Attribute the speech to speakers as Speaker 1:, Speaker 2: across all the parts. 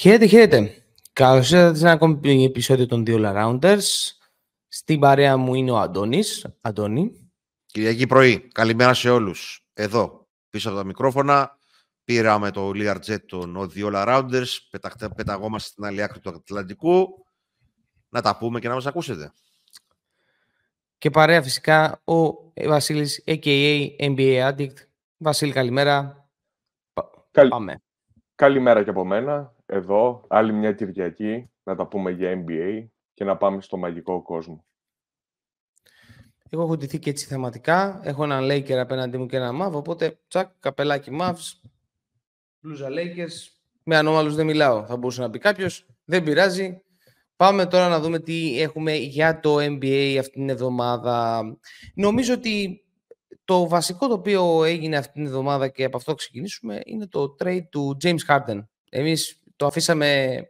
Speaker 1: Χαίρετε, χαίρετε. Καλώς ήρθατε σε ένα ακόμη επεισόδιο των δύο Rounders. Στην παρέα μου είναι ο Αντώνης. Αντώνη.
Speaker 2: Κυριακή πρωί. Καλημέρα σε όλους. Εδώ, πίσω από τα μικρόφωνα. Πήραμε το Learjet των Odiola Rounders. Πεταγόμαστε στην άλλη άκρη του Ατλαντικού. Να τα πούμε και να μας ακούσετε.
Speaker 1: Και παρέα φυσικά ο Βασίλης, a.k.a. NBA Addict. Βασίλη, καλημέρα.
Speaker 3: Καλ... Πάμε. Καλημέρα και από μένα. Εδώ, άλλη μια Κυριακή, να τα πούμε για NBA και να πάμε στο μαγικό κόσμο.
Speaker 1: Εγώ έχω ντυθεί και έτσι θεματικά. Έχω έναν Laker απέναντί μου και ένα Mav, οπότε τσακ, καπελάκι Mavs, μπλούζα Lakers. Με ανώμαλους δεν μιλάω, θα μπορούσε να πει κάποιος. Δεν πειράζει. Πάμε τώρα να δούμε τι έχουμε για το NBA αυτήν την εβδομάδα. Νομίζω ότι το βασικό το οποίο έγινε αυτήν την εβδομάδα και από αυτό ξεκινήσουμε είναι το trade του James Harden. Εμείς το αφήσαμε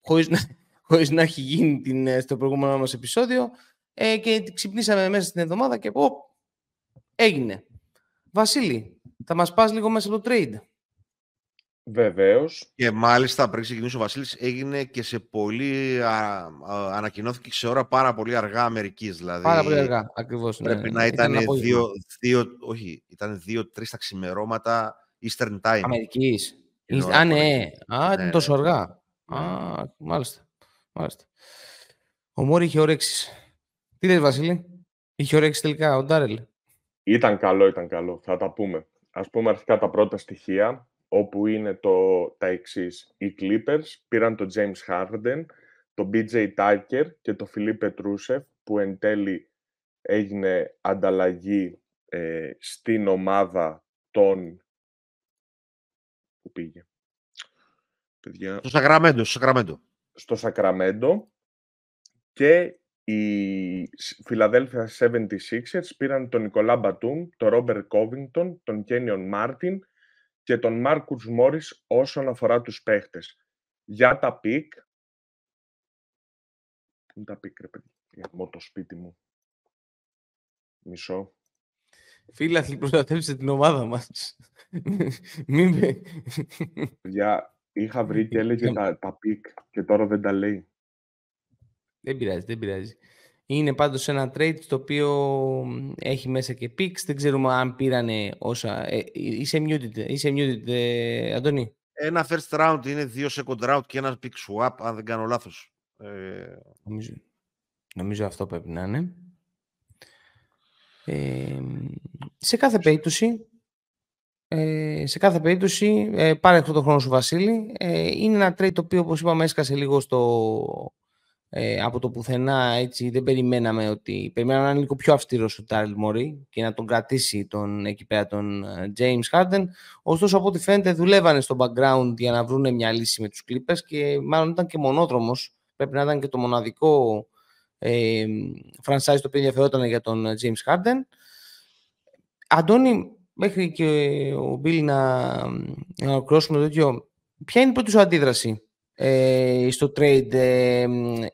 Speaker 1: χωρίς να, χωρίς να έχει γίνει την, στο προηγούμενο μας επεισόδιο ε, και ξυπνήσαμε μέσα στην εβδομάδα και πω, έγινε. Βασίλη, θα μας πας λίγο μέσα από το trade;
Speaker 3: Βεβαίως.
Speaker 2: Και μάλιστα πριν ξεκινήσει ο Βασίλης, έγινε και σε πολύ. Α, α, ανακοινώθηκε σε ώρα πάρα πολύ αργά Αμερικής. Δηλαδή,
Speaker 1: πάρα πολύ αργά, ακριβώς.
Speaker 2: Ναι, πρέπει ναι, να ήταν, ήταν δύο, δύο, όχι, ήταν δύο-τρει τα ξημερώματα Eastern Time.
Speaker 1: Αμερικής. Α, ναι. Α, ήταν ναι, τόσο ναι. αργά. Α, μάλιστα. μάλιστα. Ο Μόρι είχε όρεξεις. Τι λες, Βασίλη, είχε όρεξεις τελικά ο Ντάρελ;
Speaker 3: Ήταν καλό, ήταν καλό. Θα τα πούμε. Ας πούμε αρχικά τα πρώτα στοιχεία όπου είναι το, τα εξής. Οι Clippers πήραν τον James Harden, τον BJ Tucker και τον Philippe Trushev, που εν τέλει έγινε ανταλλαγή ε, στην ομάδα των... Πού πήγε;
Speaker 2: Παιδιά... Στο Σακραμέντο, στο Σακραμέντο.
Speaker 3: Στο Σακραμέντο και οι Philadelphia 76ers πήραν τον Νικολά Μπατούμ, τον Ρόμπερτ Κόβινγκτον, τον Κένιον Μάρτιν και τον Μάρκους Μόρις όσον αφορά τους παίχτες. Για τα picks, πού είναι τα picks ρε παιδί, για το σπίτι μου. Μισό.
Speaker 1: Φίλαθλοι, προστατεύσε την ομάδα μας. Μην με...
Speaker 3: Για, είχα βρει και έλεγε τα, τα picks και τώρα δεν τα λέει.
Speaker 1: Δεν πειράζει, δεν πειράζει. Είναι πάντως ένα trade το οποίο έχει μέσα και picks. Δεν ξέρουμε αν πήρανε όσα... Ε, είσαι muted, είσαι muted ε, Αντώνη;
Speaker 2: Ένα first round είναι δύο second round και ένα pick swap, αν δεν κάνω λάθος.
Speaker 1: Ε... Νομίζω, νομίζω αυτό πρέπει να είναι. Ε, σε κάθε περίπτωση, ε, σε κάθε περίπτωση, ε, πάρε αυτό το χρόνο σου Βασίλη, ε, είναι ένα trade το οποίο όπως είπαμε έσκασε λίγο στο, ε, από το πουθενά έτσι. Δεν περιμέναμε ότι περιμέναμε να είναι λίγο πιο αυστηρός ο Τάριλ Μωρή και να τον κρατήσει τον, εκεί πέρα τον ε, James Harden. Ωστόσο από ό,τι φαίνεται δουλεύανε στο background για να βρουν μια λύση με τους Clippers και μάλλον ήταν και μονόδρομος. Πρέπει να ήταν και το μοναδικό ε, franchise το οποίο ενδιαφερόταν για τον ε, James Harden. Αντώνη μέχρι και ο Μπίλ να, να ολοκληρώσουμε το τέτοιο ποια είναι η πρώτη σου αντίδραση ε, στο trade. Ε,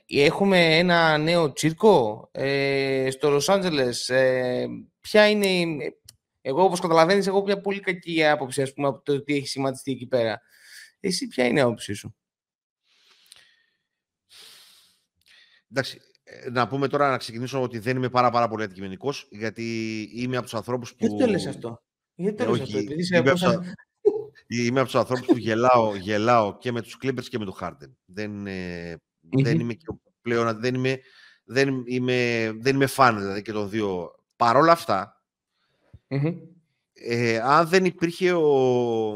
Speaker 1: έχουμε ένα νέο τσίρκο ε, στο Λος Άντζελες. Ε, ποια είναι... Εγώ, όπως καταλαβαίνεις, έχω μια πολύ κακή άποψη, ας πούμε, από το τι έχει σημαντιστεί εκεί πέρα. Εσύ ποια είναι η άποψή σου;
Speaker 2: Εντάξει, να πούμε τώρα να ξεκινήσω ότι δεν είμαι πάρα, πάρα πολύ αντικειμενικός, γιατί είμαι από τους ανθρώπους που...
Speaker 1: Γιατί το λες αυτό; Γιατί το λες αυτό, επειδή είσαι
Speaker 2: Είμαι από τους ανθρώπους που γελάω, γελάω και με τους Clippers και με τον Harden. Δεν, ε, δεν είμαι και πλέον, δεν είμαι, δεν είμαι, δεν είμαι φαν δηλαδή και των δύο. Παρ' όλα ε, αν δεν υπήρχε ο,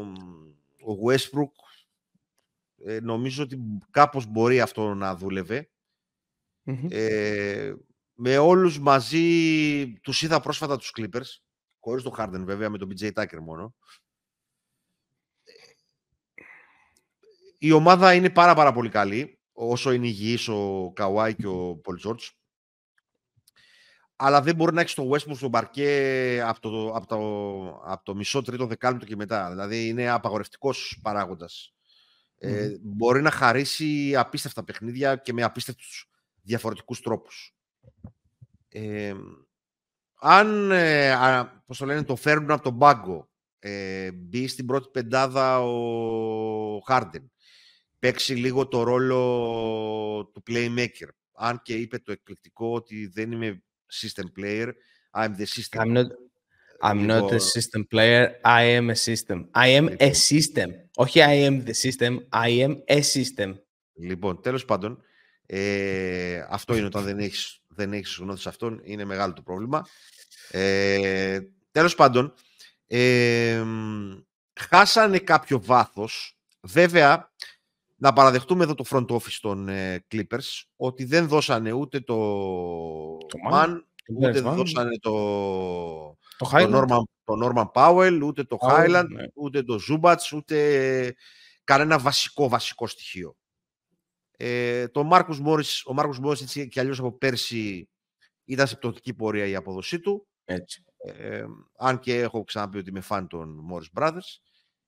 Speaker 2: ο Westbrook, ε, νομίζω ότι κάπως μπορεί αυτό να δούλευε. Ε, με όλους μαζί τους είδα πρόσφατα τους Clippers, χωρίς τον Harden βέβαια, με τον BJ Tucker μόνο. η ομάδα είναι πάρα πάρα πολύ καλή, όσο είναι υγιής ο Καουάι και ο Πολ Τζόρτς. Αλλά δεν μπορεί να έχεις τον Westbrook στον παρκέ από το, από το, από το μισό τρίτο δεκάλεπτο και μετά. Δηλαδή είναι απαγορευτικός παράγοντας. Ε, μπορεί να χαρίσει απίστευτα παιχνίδια και με απίστευτους διαφορετικούς τρόπους. Ε, αν ε, πώς το, λένε, το φέρνουν από τον πάγκο, ε, μπει στην πρώτη πεντάδα ο Χάρντεν παίξει λίγο το ρόλο του playmaker. Αν και είπε το εκπληκτικό ότι δεν είμαι system player, I'm the system.
Speaker 1: I'm not, I'm not a system player, I am a system. I am a λοιπόν. system. Όχι I am the system, I am a system.
Speaker 2: Λοιπόν, τέλος πάντων, ε, αυτό είναι όταν δεν έχεις, δεν έχεις γνώση σε αυτόν, είναι μεγάλο το πρόβλημα. Ε, τέλος πάντων, ε, χάσανε κάποιο βάθος. Βέβαια, να παραδεχτούμε εδώ το front office των ε, Clippers ότι δεν δώσανε ούτε το, το Man, ούτε δεν δώσανε το, το, το, Norman, το Norman Powell, ούτε το oh, Highland, ναι. ούτε το Zubats, ούτε κανένα βασικό βασικό στοιχείο. Ε, το Marcus Morris, ο Μάρκους Morris έτσι και αλλιώς από πέρσι ήταν σε πτωτική πορεία η αποδοσή του.
Speaker 1: Έτσι.
Speaker 2: Ε, αν και έχω ξαναπεί ότι είμαι φαν των Morris Brothers.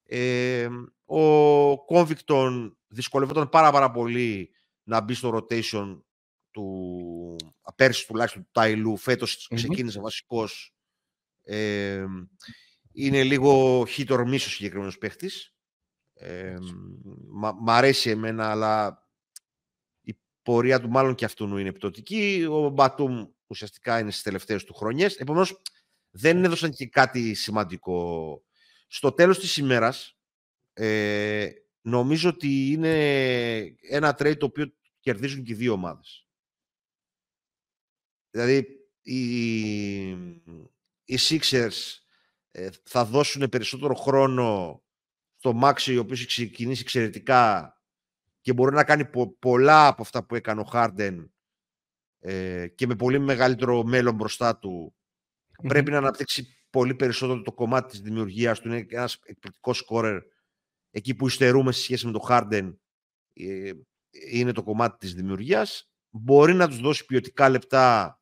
Speaker 2: Ε, ο Convicton δυσκολευόταν πάρα πάρα πολύ να μπει στο rotation του πέρσι τουλάχιστον του Ταϊλού. Φέτος mm-hmm. ξεκίνησε βασικός. Ε, είναι λίγο hit or miss ο συγκεκριμένος παίχτης. Ε, μ' αρέσει εμένα, αλλά η πορεία του μάλλον και αυτού είναι πτωτική. Ο Μπατούμ ουσιαστικά είναι στις τελευταίες του χρονιές. Επομένως, δεν έδωσαν και κάτι σημαντικό. Στο τέλος της ημέρας, ε, νομίζω ότι είναι ένα trade το οποίο κερδίζουν και οι δύο ομάδες. Δηλαδή, οι, οι Sixers ε, θα δώσουν περισσότερο χρόνο στο Μάξι, ο οποίος έχει ξεκινήσει εξαιρετικά και μπορεί να κάνει πολλά από αυτά που έκανε ο Χάρντεν ε, και με πολύ μεγαλύτερο μέλλον μπροστά του Πρέπει να αναπτύξει πολύ περισσότερο το κομμάτι της δημιουργίας του. Είναι ένας εκπληκτικός σκόρερ. Εκεί που υστερούμε σε σχέση με το Harden ε, είναι το κομμάτι της δημιουργίας. Μπορεί να τους δώσει ποιοτικά λεπτά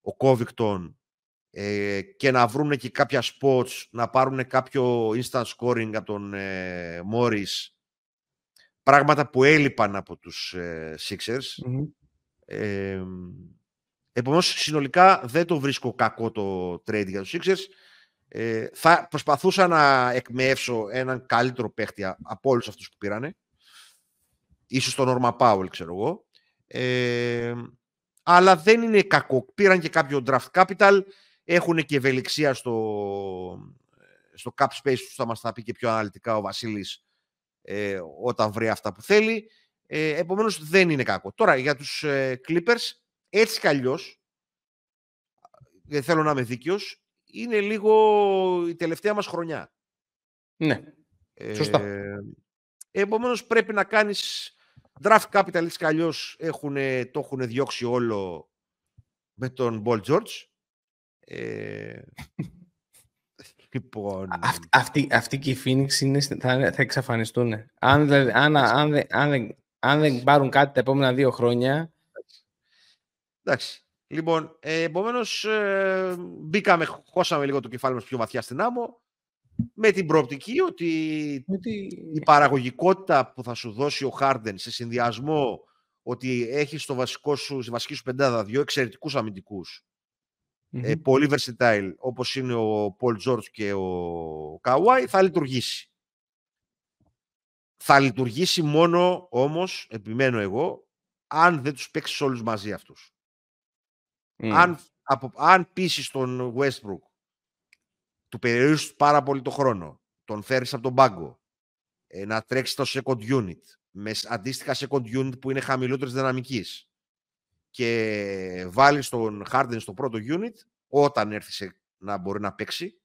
Speaker 2: ο Covington ε, και να βρουν και κάποια spots, να πάρουν κάποιο instant scoring από τον ε, Morris. Πράγματα που έλειπαν από τους ε, Sixers. Επομένως, συνολικά δεν το βρίσκω κακό το trade για τους Sixers. Ε, θα προσπαθούσα να εκμεύσω έναν καλύτερο παίχτη από όλους αυτούς που πήρανε. Ίσως τον Norman Powell, ξέρω εγώ. Ε, αλλά δεν είναι κακό. Πήραν και κάποιο draft capital. Έχουν και ευελιξία στο, στο cap space που θα μας τα πει και πιο αναλυτικά ο Βασίλης ε, όταν βρει αυτά που θέλει. Ε, επομένως δεν είναι κακό. Τώρα για τους ε, Clippers έτσι κι αλλιώς, δεν θέλω να είμαι δίκαιος, είναι λίγο η τελευταία μας χρονιά.
Speaker 1: Ναι, σωστά.
Speaker 2: Ε, επομένως πρέπει να κάνεις draft capital έτσι κι αλλιώς το έχουν διώξει όλο με τον Paul George. Ε, λοιπόν...
Speaker 1: Αυτή, αυτή και οι Phoenix είναι, θα, θα εξαφανιστούν. Αν, αν, αν, αν, αν δεν πάρουν κάτι τα επόμενα δύο χρόνια,
Speaker 2: Εντάξει. Λοιπόν, ε, επομένως, ε, μπήκαμε, χώσαμε λίγο το κεφάλι μας πιο βαθιά στην άμμο, με την προοπτική ότι η παραγωγικότητα που θα σου δώσει ο Χάρντεν σε συνδυασμό ότι έχεις στο βασικό σου, στη βασική σου πεντάδα δύο εξαιρετικούς ε, πολύ versatile, όπως είναι ο Πολ Τζόρτζ και ο Καουάι, θα λειτουργήσει. Θα λειτουργήσει μόνο όμως, επιμένω εγώ, αν δεν τους παίξεις όλους μαζί αυτούς. Αν, από, αν πείσει τον Westbrook, του περιορίσει πάρα πολύ το χρόνο, τον φέρει από τον πάγκο, ε, να τρέξεις το second unit, μες αντίστοιχα second unit που είναι χαμηλότερης δυναμικής και βάλει τον Harden στο πρώτο unit, όταν έρθει σε, να μπορεί να παίξει,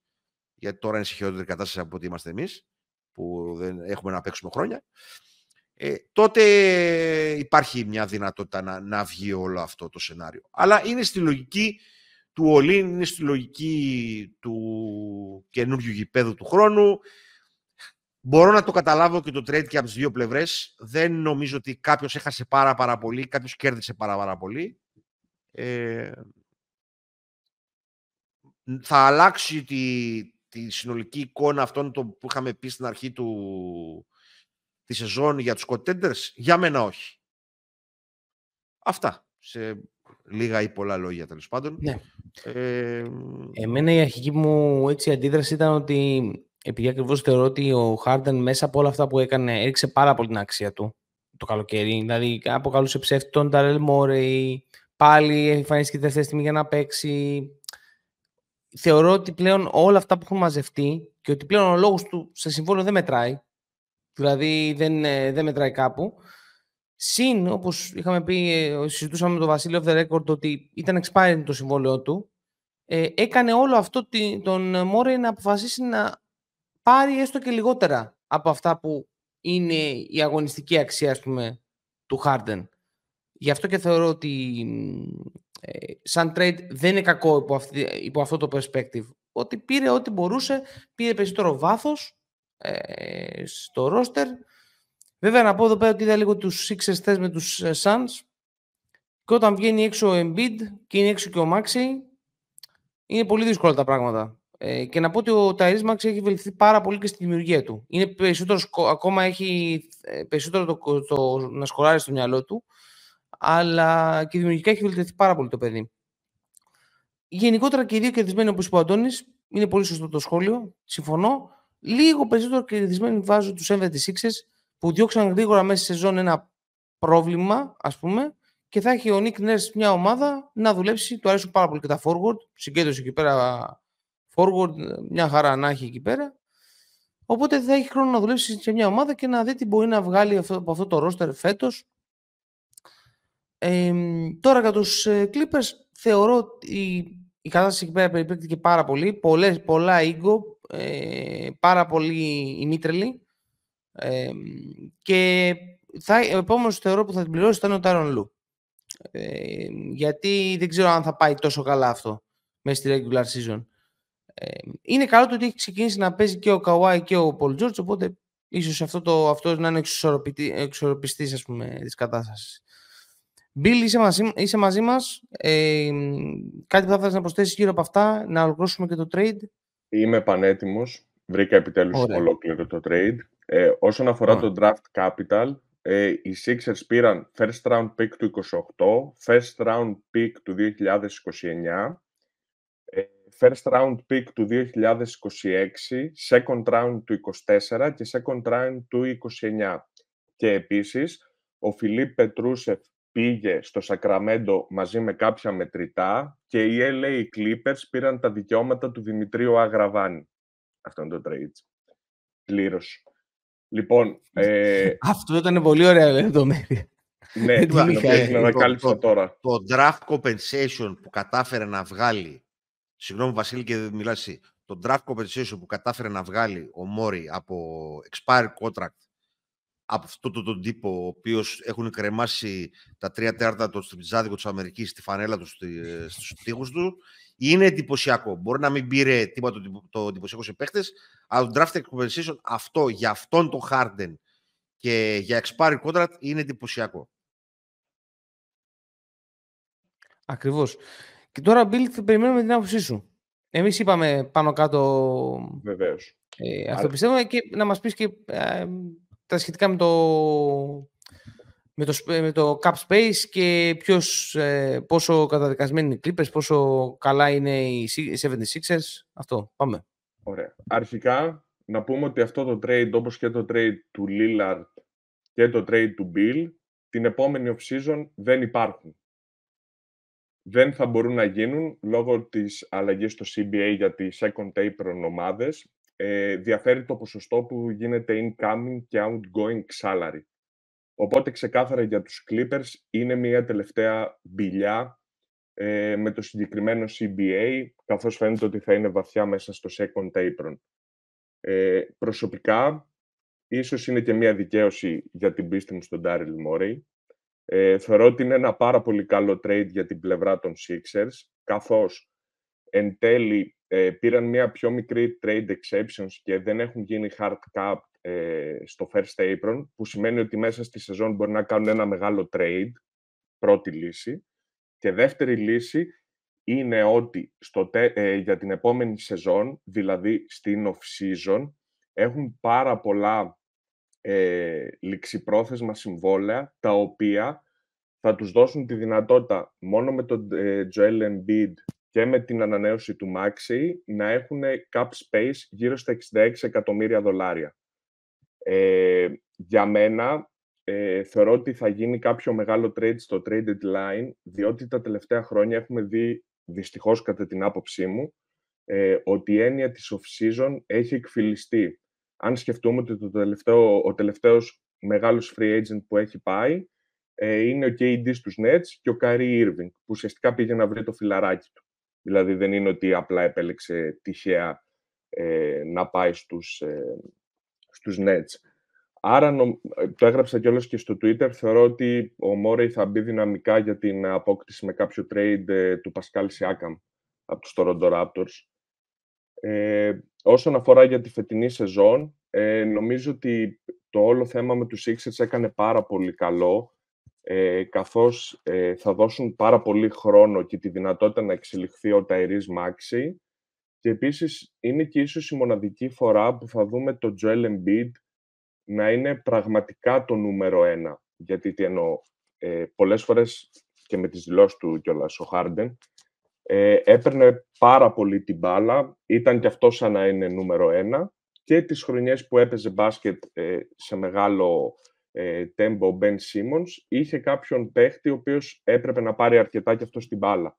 Speaker 2: γιατί τώρα είναι σε χειρότερη κατάσταση από ό,τι είμαστε εμείς, που δεν έχουμε να παίξουμε χρόνια, ε, τότε υπάρχει μια δυνατότητα να, να βγει όλο αυτό το σενάριο. Αλλά είναι στη λογική του Ολύν, είναι στη λογική του καινούργιου γηπέδου του χρόνου. Μπορώ να το καταλάβω και το trade και από τις δύο πλευρές. Δεν νομίζω ότι κάποιος έχασε πάρα πάρα πολύ, κάποιος κέρδισε πάρα πάρα πολύ. Ε, θα αλλάξει τη, τη συνολική εικόνα αυτών που είχαμε πει στην αρχή του, τη σεζόν για τους contenders, για μένα όχι. Αυτά, σε λίγα ή πολλά λόγια τέλος πάντων.
Speaker 1: Ναι. Ε, Εμένα η αρχική μου έτσι αντίδραση ήταν ότι επειδή ακριβώς θεωρώ ότι ο Χάρντεν μέσα από όλα αυτά που έκανε έριξε πάρα πολύ την αξία του το καλοκαίρι. Δηλαδή αποκαλούσε ψεύτη τον Ταρέλ Μόρεϊ, πάλι εμφανίστηκε τελευταία στιγμή για να παίξει. Θεωρώ ότι πλέον όλα αυτά που έχουν μαζευτεί και ότι πλέον ο λόγος του σε συμβόλαιο δεν μετράει, δηλαδή δεν, ε, δεν μετράει κάπου, Συν, όπως είχαμε πει, ε, συζητούσαμε με τον Βασίλειο of the Record ότι ήταν expiring το συμβόλαιό του, ε, έκανε όλο αυτό τον Μόρεϊ να αποφασίσει να πάρει έστω και λιγότερα από αυτά που είναι η αγωνιστική αξία ας πούμε, του Harden. Γι' αυτό και θεωρώ ότι ε, σαν trade δεν είναι κακό υπό, αυτή, υπό αυτό το perspective. Ότι πήρε ό,τι μπορούσε, πήρε περισσότερο βάθος ε, στο roster. Βέβαια να πω εδώ πέρα ότι είδα λίγο τους Sixers θες με τους ε, Suns και όταν βγαίνει έξω ο Embiid και είναι έξω και ο Maxi είναι πολύ δύσκολα τα πράγματα. Ε, και να πω ότι ο Ταΐρης Μάξ έχει βελτιθεί πάρα πολύ και στη δημιουργία του. Είναι περισσότερο, ακόμα έχει ε, περισσότερο το, το, να σκοράρει στο μυαλό του, αλλά και δημιουργικά έχει βελτιωθεί πάρα πολύ το παιδί. Γενικότερα και οι δύο κερδισμένοι, όπως είπε ο Αντώνης, είναι πολύ σωστό το σχόλιο. Συμφωνώ. Λίγο περισσότερο κερδισμένοι βάζω τους 76 που διώξαν γρήγορα μέσα σε σεζόν ένα πρόβλημα, ας πούμε, και θα έχει ο Νίκ Nurse μια ομάδα να δουλέψει. Του αρέσουν πάρα πολύ και τα forward. Συγκέντρωση εκεί πέρα forward, μια χαρά να έχει εκεί πέρα. Οπότε θα έχει χρόνο να δουλέψει σε μια ομάδα και να δει τι μπορεί να βγάλει αυτό, από αυτό το roster φέτος. Ε, τώρα για τους ε, Clippers θεωρώ ότι η κατάσταση εκεί πέρα περιπέκτηκε πάρα πολύ. Πολλές, πολλά ego, ε, πάρα πολύ ημίτρελοι. Ε, και θα, ο επόμενος θεωρώ που θα την πληρώσει ήταν ο Τάρον Λου. Ε, γιατί δεν ξέρω αν θα πάει τόσο καλά αυτό μέσα στη regular season είναι καλό το ότι έχει ξεκινήσει να παίζει και ο Καουάι και ο Πολ Τζόρτζ, οπότε ίσως αυτό, το, αυτός να είναι εξορροπιστής ας πούμε, της κατάστασης. Μπίλ, είσαι μαζί, είσαι μαζί μας. Ε, κάτι που θα ήθελες να προσθέσεις γύρω από αυτά, να ολοκληρώσουμε και το trade;
Speaker 3: Είμαι πανέτοιμος. Βρήκα επιτέλους Ωραία. ολόκληρο το trade. Ε, όσον αφορά το draft capital, ε, οι Sixers πήραν first round pick του 28, first round pick του 2029, first round pick του 2026, second round του 24 και second round του 29. Και επίσης, ο Φιλίπ Πετρούσεφ πήγε στο Σακραμέντο μαζί με κάποια μετρητά και οι LA Clippers πήραν τα δικαιώματα του Δημητρίου Αγραβάνη. Αυτό είναι το trade. Πλήρως. Λοιπόν, ε...
Speaker 1: Αυτό ήταν πολύ ωραία λεπτομέρεια.
Speaker 3: Ναι, το ανακάλυψα τώρα.
Speaker 2: Το draft compensation που κατάφερε να βγάλει Συγγνώμη Βασίλη και δεν μιλάς εσύ. Το draft compensation που κατάφερε να βγάλει ο Μόρι από expired contract από αυτό τον, τον τύπο, ο οποίος έχουν κρεμάσει τα τρία τέταρτα του τριζάδικο της Αμερικής στη φανέλα του, στους τοίχους του, είναι εντυπωσιακό. Μπορεί να μην πήρε τίποτα το, το εντυπωσιακό σε παίχτε, αλλά το draft compensation αυτό για αυτόν τον Harden και για expired contract είναι εντυπωσιακό.
Speaker 1: Ακριβώς. Και τώρα, Μπίλ, θα περιμένουμε την άποψή σου. Εμείς είπαμε πάνω κάτω.
Speaker 3: Βεβαίως.
Speaker 1: Ε, αυτό πιστεύω και να μας πεις και ε, τα σχετικά με το, με το, με το Cap Space και ποιος, ε, πόσο καταδικασμένοι είναι οι Clippers, πόσο καλά είναι οι 76ers. Αυτό. Πάμε.
Speaker 3: Ωραία. Αρχικά, να πούμε ότι αυτό το trade, όπως και το trade του Lillard και το trade του Bill, την επόμενη off-season δεν υπάρχουν δεν θα μπορούν να γίνουν λόγω της αλλαγής στο CBA για τις second apron ομάδες. Ε, διαφέρει το ποσοστό που γίνεται incoming και outgoing salary. Οπότε ξεκάθαρα για τους Clippers είναι μια τελευταία μπηλιά ε, με το συγκεκριμένο CBA, καθώς φαίνεται ότι θα είναι βαθιά μέσα στο second apron. Ε, προσωπικά, ίσως είναι και μια δικαίωση για την πίστη μου στον Daryl Morey, ε, θεωρώ ότι είναι ένα πάρα πολύ καλό trade για την πλευρά των Sixers, καθώς εν τέλει ε, πήραν μια πιο μικρή trade exceptions και δεν έχουν γίνει hard cap ε, στο first apron, που σημαίνει ότι μέσα στη σεζόν μπορεί να κάνουν ένα μεγάλο trade, πρώτη λύση. Και δεύτερη λύση είναι ότι στο, ε, για την επόμενη σεζόν, δηλαδή στην off-season, έχουν πάρα πολλά ε, ληξιπρόθεσμα συμβόλαια, τα οποία θα τους δώσουν τη δυνατότητα μόνο με τον ε, Joel Embiid και με την ανανέωση του Maxi να έχουν cap space γύρω στα 66 εκατομμύρια δολάρια. Ε, για μένα, ε, θεωρώ ότι θα γίνει κάποιο μεγάλο trade στο traded line, διότι τα τελευταία χρόνια έχουμε δει, δυστυχώς κατά την άποψή μου, ε, ότι η έννοια της off-season έχει εκφυλιστεί. Αν σκεφτούμε ότι το τελευταίο, ο τελευταίος μεγάλος free agent που έχει πάει ε, είναι ο KD στους Nets και ο Kyrie Irving, που ουσιαστικά πήγε να βρει το φιλαράκι του. Δηλαδή δεν είναι ότι απλά επέλεξε τυχαία ε, να πάει στους, ε, στους Nets. Άρα, το έγραψα κιόλας και στο Twitter, θεωρώ ότι ο Μόρεϊ θα μπει δυναμικά για την απόκτηση με κάποιο trade ε, του Pascal Siakam από τους Toronto Raptors. Ε, όσον αφορά για τη φετινή σεζόν, ε, νομίζω ότι το όλο θέμα με τους Sixers έκανε πάρα πολύ καλό, ε, καθώς ε, θα δώσουν πάρα πολύ χρόνο και τη δυνατότητα να εξελιχθεί ο Tyrese Maxi και επίσης είναι και ίσως η μοναδική φορά που θα δούμε το Joel Embiid να είναι πραγματικά το νούμερο ένα. Γιατί τι εννοώ, ε, πολλές φορές και με τις δηλώσεις του κιόλας ο Harden, ε, έπαιρνε πάρα πολύ την μπάλα, ήταν και αυτό σαν να είναι νούμερο ένα και τις χρονιές που έπαιζε μπάσκετ ε, σε μεγάλο ε, τέμπο Ben Simmons, είχε κάποιον παίχτη ο οποίος έπρεπε να πάρει αρκετά και αυτός στην μπάλα.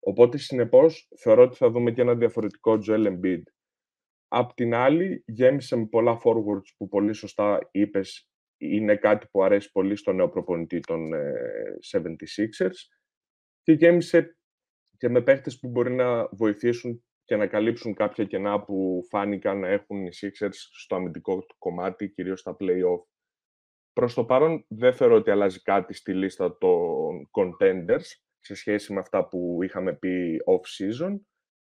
Speaker 3: Οπότε, συνεπώς, θεωρώ ότι θα δούμε και ένα διαφορετικό Joel Embiid. Απ' την άλλη, γέμισε με πολλά forwards που πολύ σωστά είπες είναι κάτι που αρέσει πολύ στο νέο προπονητή των ε, 76ers και γέμισε και με παίχτες που μπορεί να βοηθήσουν και να καλύψουν κάποια κενά που φάνηκαν να έχουν οι Sixers στο αμυντικό του κομμάτι, κυρίως στα play-off. Προς το παρόν δεν θεωρώ ότι αλλάζει κάτι στη λίστα των contenders σε σχέση με αυτά που είχαμε πει off-season,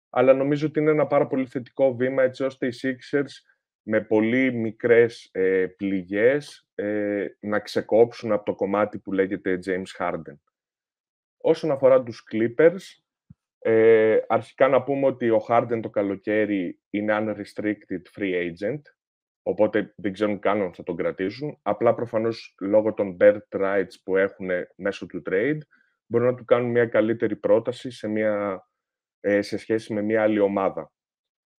Speaker 3: αλλά νομίζω ότι είναι ένα πάρα πολύ θετικό βήμα έτσι ώστε οι Sixers με πολύ μικρές ε, πληγές ε, να ξεκόψουν από το κομμάτι που λέγεται James Harden. Όσον αφορά τους Clippers, ε, αρχικά να πούμε ότι ο Harden το καλοκαίρι είναι unrestricted free agent, οπότε δεν ξέρουν καν αν θα τον κρατήσουν. Απλά προφανώς λόγω των bird rights που έχουν μέσω του trade, μπορούν να του κάνουν μια καλύτερη πρόταση σε, μια, ε, σε σχέση με μια άλλη ομάδα.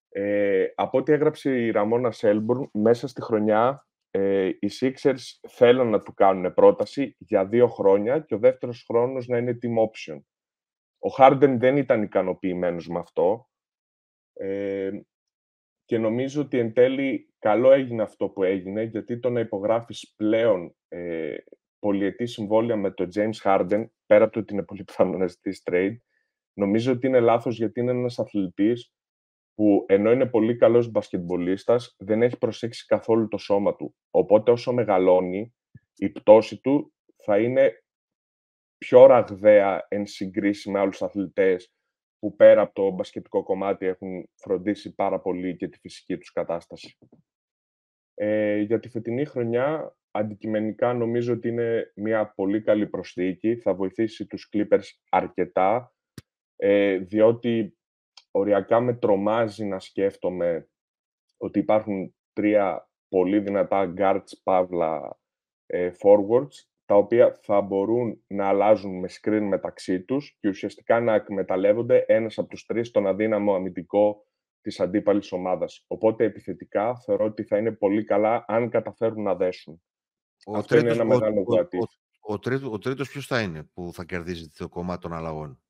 Speaker 3: Ε, από ό,τι έγραψε η Ραμόνα Σέλμπουρν, μέσα στη χρονιά ε, οι Sixers θέλουν να του κάνουν πρόταση για δύο χρόνια και ο δεύτερος χρόνος να είναι team option. Ο Χάρντεν δεν ήταν ικανοποιημένος με αυτό ε, και νομίζω ότι εν τέλει καλό έγινε αυτό που έγινε γιατί το να υπογράφεις πλέον ε, πολυετή συμβόλαια με τον James Harden πέρα από το ότι είναι πολύ πιθανό να ζητήσει trade νομίζω ότι είναι λάθος γιατί είναι ένας αθλητής που ενώ είναι πολύ καλός μπασκετμπολίστας δεν έχει προσέξει καθόλου το σώμα του. Οπότε όσο μεγαλώνει η πτώση του θα είναι πιο ραγδαία εν συγκρίση με άλλους αθλητές που πέρα από το μπασκετικό κομμάτι έχουν φροντίσει πάρα πολύ και τη φυσική τους κατάσταση. Ε, για τη φετινή χρονιά, αντικειμενικά νομίζω ότι είναι μια πολύ καλή προσθήκη. Θα βοηθήσει τους Clippers αρκετά, ε, διότι οριακά με τρομάζει να σκέφτομαι ότι υπάρχουν τρία πολύ δυνατά guards, παύλα, ε, forwards τα οποία θα μπορούν να αλλάζουν με screen μεταξύ τους και ουσιαστικά να εκμεταλλεύονται ένας από τους τρεις τον αδύναμο αμυντικό της αντίπαλης ομάδας. Οπότε επιθετικά θεωρώ ότι θα είναι πολύ καλά αν καταφέρουν να δέσουν.
Speaker 2: Ο Αυτό τρίτος, είναι ένα μεγάλο ο, ο, ο, τρίτος, ο τρίτος ποιος θα είναι που θα κερδίζει το κομμάτι των αλλαγών;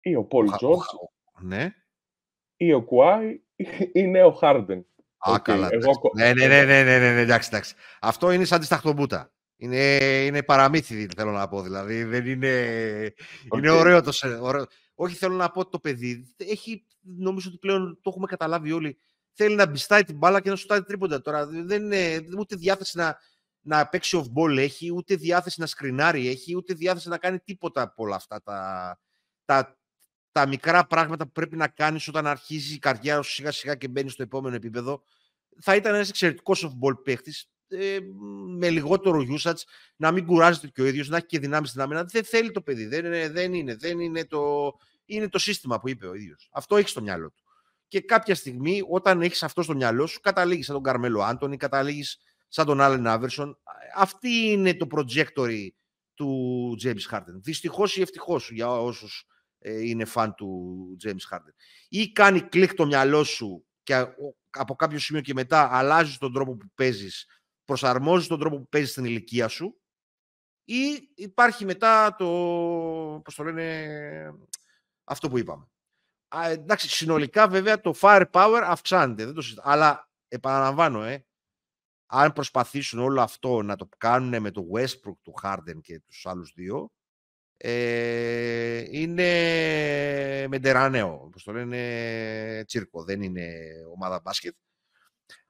Speaker 3: Ή ο Πολ Τζόρτζ.
Speaker 2: Ναι.
Speaker 3: Ή ο Κουάι ή ο Χάρντεν.
Speaker 2: Α, okay. καλά. Εγώ... Ναι, ναι, ναι, ναι, ναι, ναι, εντάξει, εντάξει. Αυτό είναι σαν τη σταχτομπούτα. Είναι, είναι παραμύθι, θέλω να πω. Δηλαδή, δεν είναι, okay. είναι ωραίο το ωραίο. Όχι, θέλω να πω ότι το παιδί έχει, νομίζω ότι πλέον το έχουμε καταλάβει όλοι, θέλει να μπιστάει την μπάλα και να σου τάει τρίποντα. Τώρα δεν είναι ούτε διάθεση να, να παίξει off-ball έχει, ούτε διάθεση να σκρινάρει έχει, ούτε διάθεση να κάνει τίποτα από όλα αυτά τα, τα, τα μικρά πράγματα που πρέπει να κάνεις όταν αρχίζει η καριέρα σου σιγά σιγά και μπαίνει στο επόμενο επίπεδο. Θα ήταν ένας εξαιρετικός off-ball παίχτης, ε, με λιγότερο usage, να μην κουράζεται και ο ίδιος, να έχει και δυνάμεις στην άμυνα. Δεν θέλει το παιδί. Δεν είναι, δεν είναι, δεν είναι, το, είναι το σύστημα που είπε ο ίδιος. Αυτό έχει στο μυαλό του. Και κάποια στιγμή, όταν έχεις αυτό στο μυαλό σου, καταλήγεις σαν τον Καρμέλο Άντωνη, καταλήγεις σαν τον Άλεν Άβερσον. Αυτή είναι το trajectory του James Harden. Δυστυχώς ή ευτυχώς για όσους ε, είναι φαν του James Harden. Ή κάνει κλικ το μυαλό σου και από κάποιο σημείο και μετά αλλάζεις τον τρόπο που παίζεις, προσαρμόζεις τον τρόπο που παίζεις στην ηλικία σου ή υπάρχει μετά το, πώς το λένε, αυτό που είπαμε. Α, εντάξει, συνολικά βέβαια το firepower αυξάνεται, δεν το αλλά επαναλαμβάνω, ε, αν προσπαθήσουν όλο αυτό να το κάνουν με το Westbrook, του Harden και τους άλλους δύο, ε, είναι μεντερανέο, όπως το λένε τσίρκο, δεν είναι ομάδα μπάσκετ.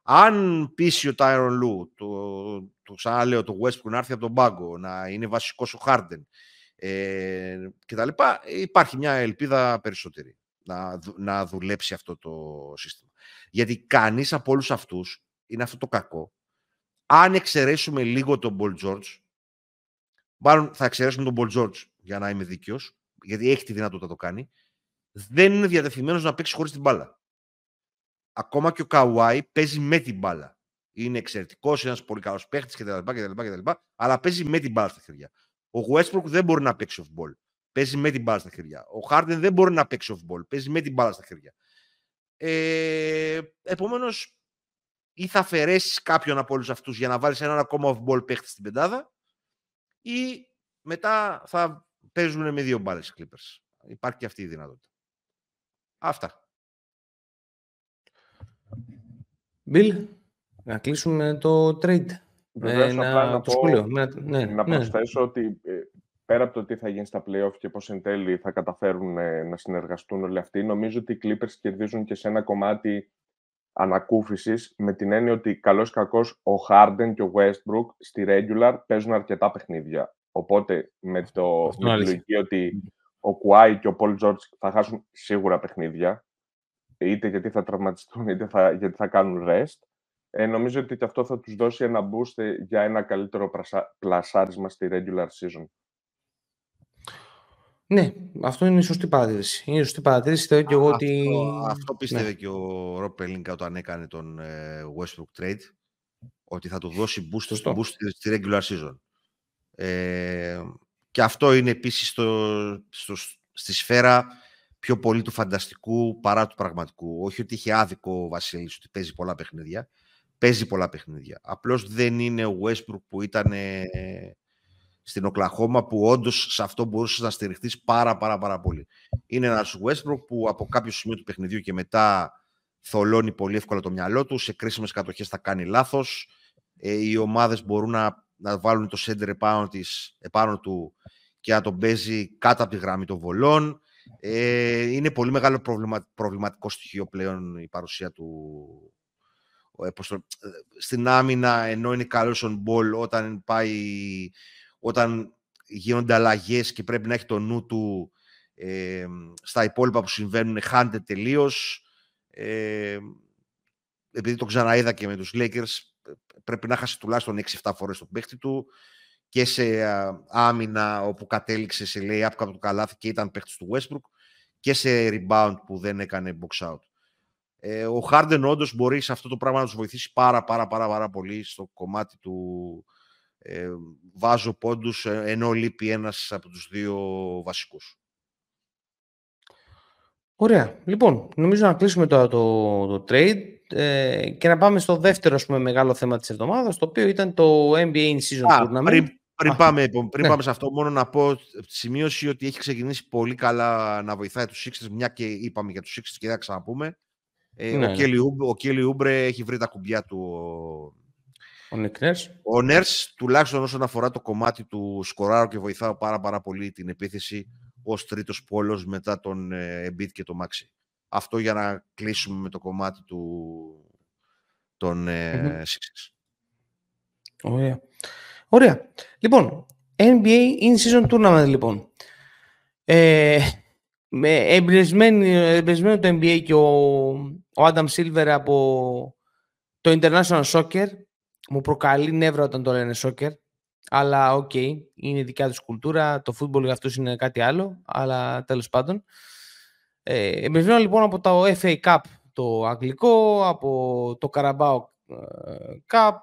Speaker 2: Αν πείσει ο Τάιρον Λου, το, το ξαναλέω, το Westbrook να έρθει από τον πάγκο, να είναι βασικός ο Harden ε, κτλ. Υπάρχει μια ελπίδα περισσότερη να, να δουλέψει αυτό το σύστημα. Γιατί κανείς από όλους αυτούς, είναι αυτό το κακό, αν εξαιρέσουμε λίγο τον Paul George, μάλλον θα εξαιρέσουμε τον Paul George για να είμαι δίκαιος, γιατί έχει τη δυνατότητα να το κάνει, δεν είναι διατεθειμένος να παίξει χωρίς την μπάλα. Ακόμα και ο Καουάι παίζει με την μπάλα. Είναι εξαιρετικός, ένας πολύ καλός παίχτης κτλ, Αλλά παίζει με την μπάλα στα χέρια. Ο Westbrook δεν μπορεί να παίξει off ball. Παίζει με την μπάλα στα χέρια. Ο Harden δεν μπορεί να παίξει off ball. Παίζει με την μπάλα στα χέρια. Ε, Επομένως, ή θα αφαιρέσεις κάποιον από όλους αυτούς για να βάλεις έναν ακόμα off ball παίχτη στην πεντάδα, ή μετά θα παίζουν με δύο μπάλες οι Clippers. Υπάρχει και αυτή η δυνατότητα. Αυτά.
Speaker 1: Μπιλ, να κλείσουμε το trade.
Speaker 3: Βεβαίως, ε, να, να, πω, ναι, ναι, να ναι. προσθέσω ότι ε, πέρα από το τι θα γίνει στα playoff και πώς εν τέλει θα καταφέρουν ε, να συνεργαστούν όλοι αυτοί, νομίζω ότι οι Clippers κερδίζουν και σε ένα κομμάτι ανακούφισης με την έννοια ότι καλώς κακός ο Harden και ο Westbrook στη regular παίζουν αρκετά παιχνίδια. Οπότε με, το, με τη λογική ότι ο Κουάι και ο Πολ Τζόρτζ θα χάσουν σίγουρα παιχνίδια, είτε γιατί θα τραυματιστούν, είτε θα, γιατί θα κάνουν rest, ε, νομίζω ότι και αυτό θα τους δώσει ένα boost για ένα καλύτερο πλασάρισμα στη regular season.
Speaker 1: Ναι, αυτό είναι η σωστή παρατήρηση. Είναι η σωστή παρατήρηση. Θεωρώ και εγώ
Speaker 2: αυτό,
Speaker 1: ότι.
Speaker 2: Αυτό πίστευε ναι. και ο Ρομπ Πελίνκα όταν έκανε τον ε, Westbrook trade. Ότι θα του δώσει boost, boost στη regular season. Ε, και αυτό είναι επίσης στο, στο, στη σφαίρα πιο πολύ του φανταστικού παρά του πραγματικού. Όχι ότι είχε άδικο ο Βασίλης ότι παίζει πολλά παιχνίδια. Παίζει πολλά παιχνίδια. Απλώς δεν είναι ο Westbrook που ήταν στην Οκλαχώμα που όντως σε αυτό μπορούσες να στηριχθεί πάρα, πάρα, πάρα πολύ. Είναι ένας Westbrook που από κάποιο σημείο του παιχνιδιού και μετά θολώνει πολύ εύκολα το μυαλό του. Σε κρίσιμες κατοχές θα κάνει λάθος. Ε, οι ομάδες μπορούν να, να βάλουν το center επάνω, της, επάνω του και να τον παίζει κάτω από τη γραμμή των βολών. Ε, είναι πολύ μεγάλο προβλημα, προβληματικό στοιχείο πλέον η παρουσία του ε, το, ε, στην άμυνα ενώ είναι καλός on ball όταν πάει όταν γίνονται αλλαγές και πρέπει να έχει το νου του ε, στα υπόλοιπα που συμβαίνουν, χάνεται τελείως. Ε, επειδή το ξαναείδα και με τους Lakers, πρέπει να χάσει τουλάχιστον 6-7 φορές το παίχτη του και σε άμυνα όπου κατέληξε σε lay-up κάτω το καλάθι και ήταν παίχτης του Westbrook και σε rebound που δεν έκανε box out. Ε, ο Harden όντως μπορεί σε αυτό το πράγμα να τους βοηθήσει πάρα πάρα πάρα, πάρα πολύ στο κομμάτι του, ε, βάζω πόντους ε, ενώ λείπει ένας από τους δύο βασικούς.
Speaker 1: Ωραία. Λοιπόν, νομίζω να κλείσουμε τώρα το, το trade ε, και να πάμε στο δεύτερο πούμε, μεγάλο θέμα της εβδομάδας, το οποίο ήταν το NBA In Season Tournament.
Speaker 2: Πριν, πριν, πάμε, πριν ναι. πάμε σε αυτό, μόνο να πω σημείωση ότι έχει ξεκινήσει πολύ καλά να βοηθάει τους Sixers, μια και είπαμε για τους Sixers και θα ξαναπούμε. Ε, ναι, ο, Κέλι ναι. Ούμπρε έχει βρει τα κουμπιά του
Speaker 1: ο Νέρς.
Speaker 2: Ο Νέρς, τουλάχιστον όσον αφορά το κομμάτι του σκοράρου και βοηθάω πάρα, πάρα πολύ την επίθεση ως τρίτος πόλος μετά τον ε, Embiid και τον Μάξι. Αυτό για να κλείσουμε με το κομμάτι του, των mm
Speaker 1: Ωραία. Ωραία. Λοιπόν, NBA In Season Tournament λοιπόν. Ε, με εμπνευσμένο το NBA και ο, ο Adam Silver από το International Soccer μου προκαλεί νεύρα όταν το λένε soccer. Αλλά OK, okay, είναι δικιά τους κουλτούρα. Το football για αυτούς είναι κάτι άλλο. Αλλά τέλος πάντων. Ε, λοιπόν από το FA Cup το αγγλικό, από το Carabao ε, Cup, από,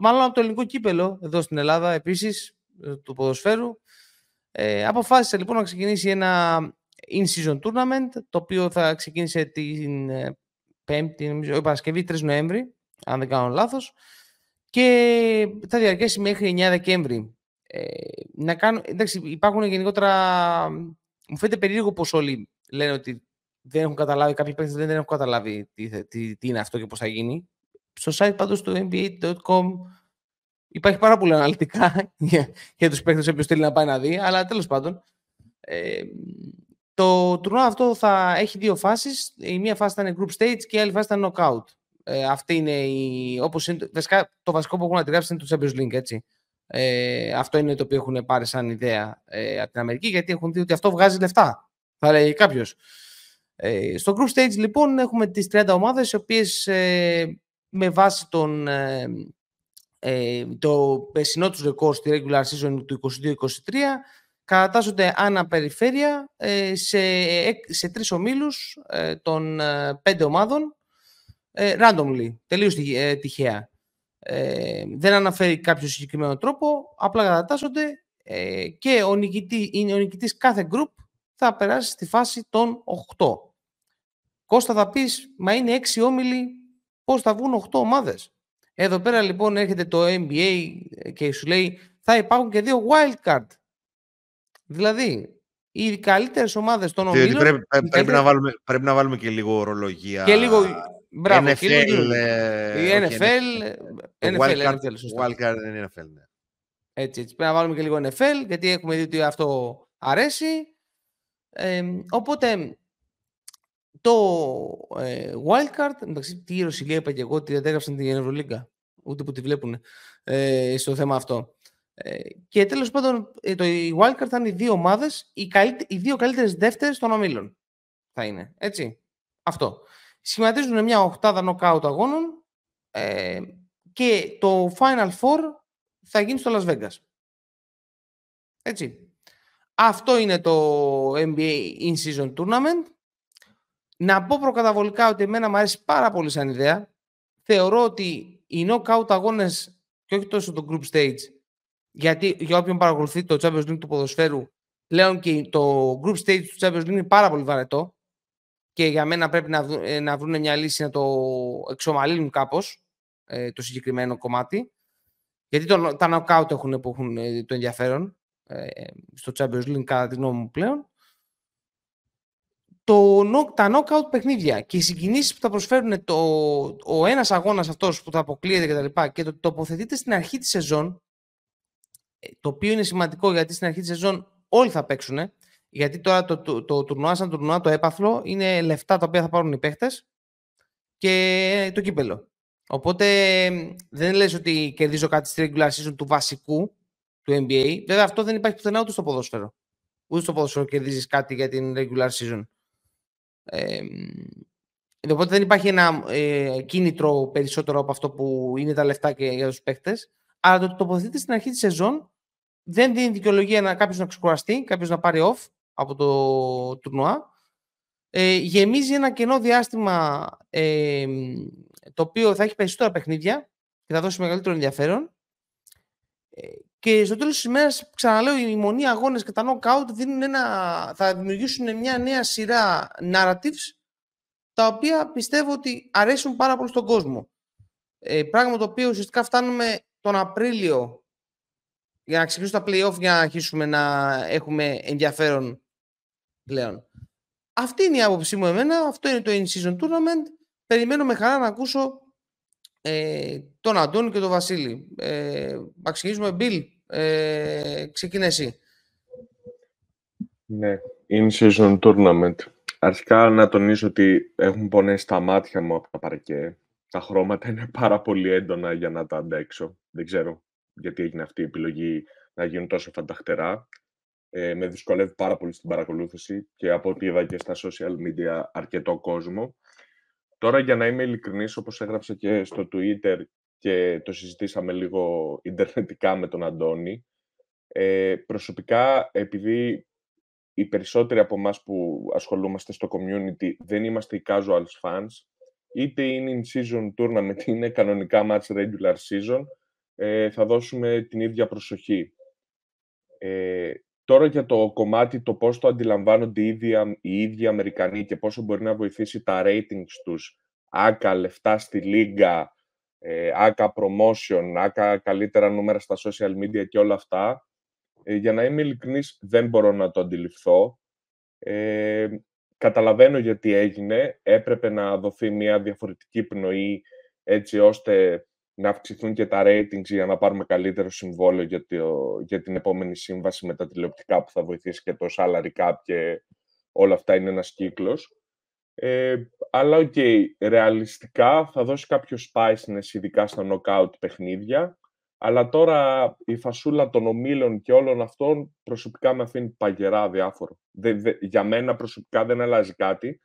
Speaker 1: μάλλον από το ελληνικό κύπελο εδώ στην Ελλάδα επίσης, ε, του ποδοσφαίρου. Ε, αποφάσισε λοιπόν να ξεκινήσει ένα in-season tournament, το οποίο θα ξεκίνησε την ε, Πέμπτη, νομίζω, Παρασκευή 3 Νοέμβρη, αν δεν κάνω λάθος, και θα διαρκέσει μέχρι 9 Δεκέμβρη. Ε, να κάνω, εντάξει, υπάρχουν γενικότερα... Μου φαίνεται περίεργο πως όλοι λένε ότι δεν έχουν καταλάβει, κάποιοι παίκτες δεν έχουν καταλάβει τι, τι, τι, είναι αυτό και πώς θα γίνει. Στο site πάντως του NBA.com υπάρχει πάρα πολλά αναλυτικά για, για τους παίκτες όποιος θέλει να πάει να δει, αλλά τέλος πάντων. Ε, το τουρνουά αυτό θα έχει δύο φάσεις. Η μία φάση θα είναι group stage και η άλλη φάση θα είναι knockout. Ε, αυτή είναι η, όπως είναι, το βασικό που έχουν αντιγράψει είναι το Champions League, έτσι. Ε, αυτό είναι το οποίο έχουν πάρει σαν ιδέα ε, από την Αμερική, γιατί έχουν δει ότι αυτό βγάζει λεφτά, θα λέει κάποιος. Ε, στο group stage λοιπόν έχουμε τις 30 ομάδες, οι οποίες ε, με βάση τον, ε, ε, το περσινό τους ρεκόρ στη regular season του 22-23 κατατάσσονται ανά περιφέρεια ε, σε, σε τρεις ομίλους ε, των ε, πέντε ομάδων randomly, τελείως τυχαία. δεν αναφέρει κάποιο συγκεκριμένο τρόπο, απλά κατατάσσονται και ο, νικητή, ο νικητής κάθε group θα περάσει στη φάση των 8. Κώστα θα πεις, μα είναι 6 όμιλοι, πώς θα βγουν 8 ομάδες. Εδώ πέρα λοιπόν έρχεται το NBA και σου λέει θα υπάρχουν και δύο wildcard Δηλαδή, οι καλύτερες ομάδες των ομίλων.
Speaker 2: Πρέπει, πρέπει, να βάλουμε, πρέπει να βάλουμε και λίγο ορολογία.
Speaker 1: Και λίγο. Μπράβο,
Speaker 2: NFL, και λίγο,
Speaker 1: ε, η NFL. NFL,
Speaker 2: NFL, NFL, σωστά. Wildcard είναι NFL, ναι.
Speaker 1: Έτσι, έτσι. Πρέπει να βάλουμε και λίγο NFL, γιατί έχουμε δει ότι αυτό αρέσει. Ε, οπότε, το ε, wildcard, εντάξει, τι η είπα και εγώ, ότι δεν έγραψαν την Ευρωλίγκα, ούτε που τη βλέπουν ε, στο θέμα αυτό. Ε, και τέλος πάντων, ε, το, η Wildcard θα είναι οι δύο ομάδες, οι, οι δύο καλύτερες δεύτερες των ομίλων. Θα είναι. Έτσι. Αυτό. Σχηματίζουν μια οχτάδα knockout αγώνων ε, και το Final Four θα γίνει στο Las Vegas. Έτσι. Αυτό είναι το NBA In-Season Tournament. Να πω προκαταβολικά ότι εμένα μου αρέσει πάρα πολύ σαν ιδέα. Θεωρώ ότι οι knockout αγώνες και όχι τόσο το group stage γιατί για όποιον παρακολουθεί το Champions League του ποδοσφαίρου, πλέον και το group stage του Champions League είναι πάρα πολύ βαρετό και για μένα πρέπει να, δου, ε, να βρουν μια λύση να το εξομαλύνουν κάπως ε, το συγκεκριμένο κομμάτι. Γιατί το, τα knockout έχουν, που έχουν ε, το ενδιαφέρον ε, στο Champions League κατά τη γνώμη μου πλέον. Το, τα knockout παιχνίδια και οι συγκινήσεις που θα προσφέρουν το, ο ένας αγώνας αυτός που θα αποκλείεται και τα λοιπά και το τοποθετείται στην αρχή της σεζόν ε, το οποίο είναι σημαντικό γιατί στην αρχή της σεζόν όλοι θα παίξουν. Γιατί τώρα το, το, το, τουρνουά σαν τουρνουά, το έπαθλο, είναι λεφτά τα οποία θα πάρουν οι παίχτες και το κύπελο. Οπότε δεν λες ότι κερδίζω κάτι στη regular season του βασικού του NBA. Βέβαια αυτό δεν υπάρχει πουθενά ούτε στο ποδόσφαιρο. Ούτε στο ποδόσφαιρο κερδίζεις κάτι για την regular season. Ε, οπότε δεν υπάρχει ένα ε, κίνητρο περισσότερο από αυτό που είναι τα λεφτά και για τους παίχτες αλλά το τοποθετείται στην αρχή της σεζόν δεν δίνει δικαιολογία να κάποιος να ξεκουραστεί, κάποιος να πάρει off από το τουρνουά. Ε, γεμίζει ένα κενό διάστημα ε, το οποίο θα έχει περισσότερα παιχνίδια και θα δώσει μεγαλύτερο ενδιαφέρον. Ε, και στο τέλος της ημέρας, ξαναλέω, οι μονοί αγώνες και τα knockout δίνουν ένα, θα δημιουργήσουν μια νέα σειρά narratives τα οποία πιστεύω ότι αρέσουν πάρα πολύ στον κόσμο. Ε, πράγμα το οποίο ουσιαστικά φτάνουμε τον Απρίλιο για να ξεκινήσουμε τα play-off για να αρχίσουμε να έχουμε ενδιαφέρον πλέον. Αυτή είναι η άποψή μου εμένα. Αυτό είναι το in-season tournament. Περιμένω με χαρά να ακούσω ε, τον Αντώνη και τον Βασίλη. Ε, να ξεκινήσουμε, Μπιλ. Ε, ξεκινά εσύ.
Speaker 3: Ναι, in-season tournament. Αρχικά να τονίσω ότι έχουν πονέσει τα μάτια μου από τα παρκέ τα χρώματα είναι πάρα πολύ έντονα για να τα αντέξω. Δεν ξέρω γιατί έγινε αυτή η επιλογή να γίνουν τόσο φανταχτερά. Ε, με δυσκολεύει πάρα πολύ στην παρακολούθηση και από ό,τι είδα και στα social media αρκετό κόσμο. Τώρα για να είμαι ειλικρινής, όπως έγραψα και στο Twitter και το συζητήσαμε λίγο ιντερνετικά με τον Αντώνη, ε, προσωπικά επειδή οι περισσότεροι από εμάς που ασχολούμαστε στο community δεν είμαστε οι casual fans, είτε είναι in season tournament, είναι κανονικά match regular season, ε, θα δώσουμε την ίδια προσοχή. Ε, τώρα για το κομμάτι το πώς το αντιλαμβάνονται οι ίδιοι, οι ίδιοι Αμερικανοί και πόσο μπορεί να βοηθήσει τα ratings τους, άκα λεφτά στη λίγα, ε, άκα promotion, άκα καλύτερα νούμερα στα social media και όλα αυτά, ε, για να είμαι ειλικρινής δεν μπορώ να το αντιληφθώ. Ε, καταλαβαίνω γιατί έγινε, έπρεπε να δοθεί μια διαφορετική πνοή έτσι ώστε να αυξηθούν και τα ratings για να πάρουμε καλύτερο συμβόλαιο για, για την επόμενη σύμβαση με τα τηλεοπτικά που θα βοηθήσει και το salary cap και όλα αυτά είναι ένας κύκλος. Ε, αλλά OK, okay, ρεαλιστικά θα δώσει κάποιο spiciness ειδικά στα knockout παιχνίδια αλλά τώρα η φασούλα των ομίλων και όλων αυτών προσωπικά με αφήνει παγερά αδιάφορο. για μένα προσωπικά δεν αλλάζει κάτι.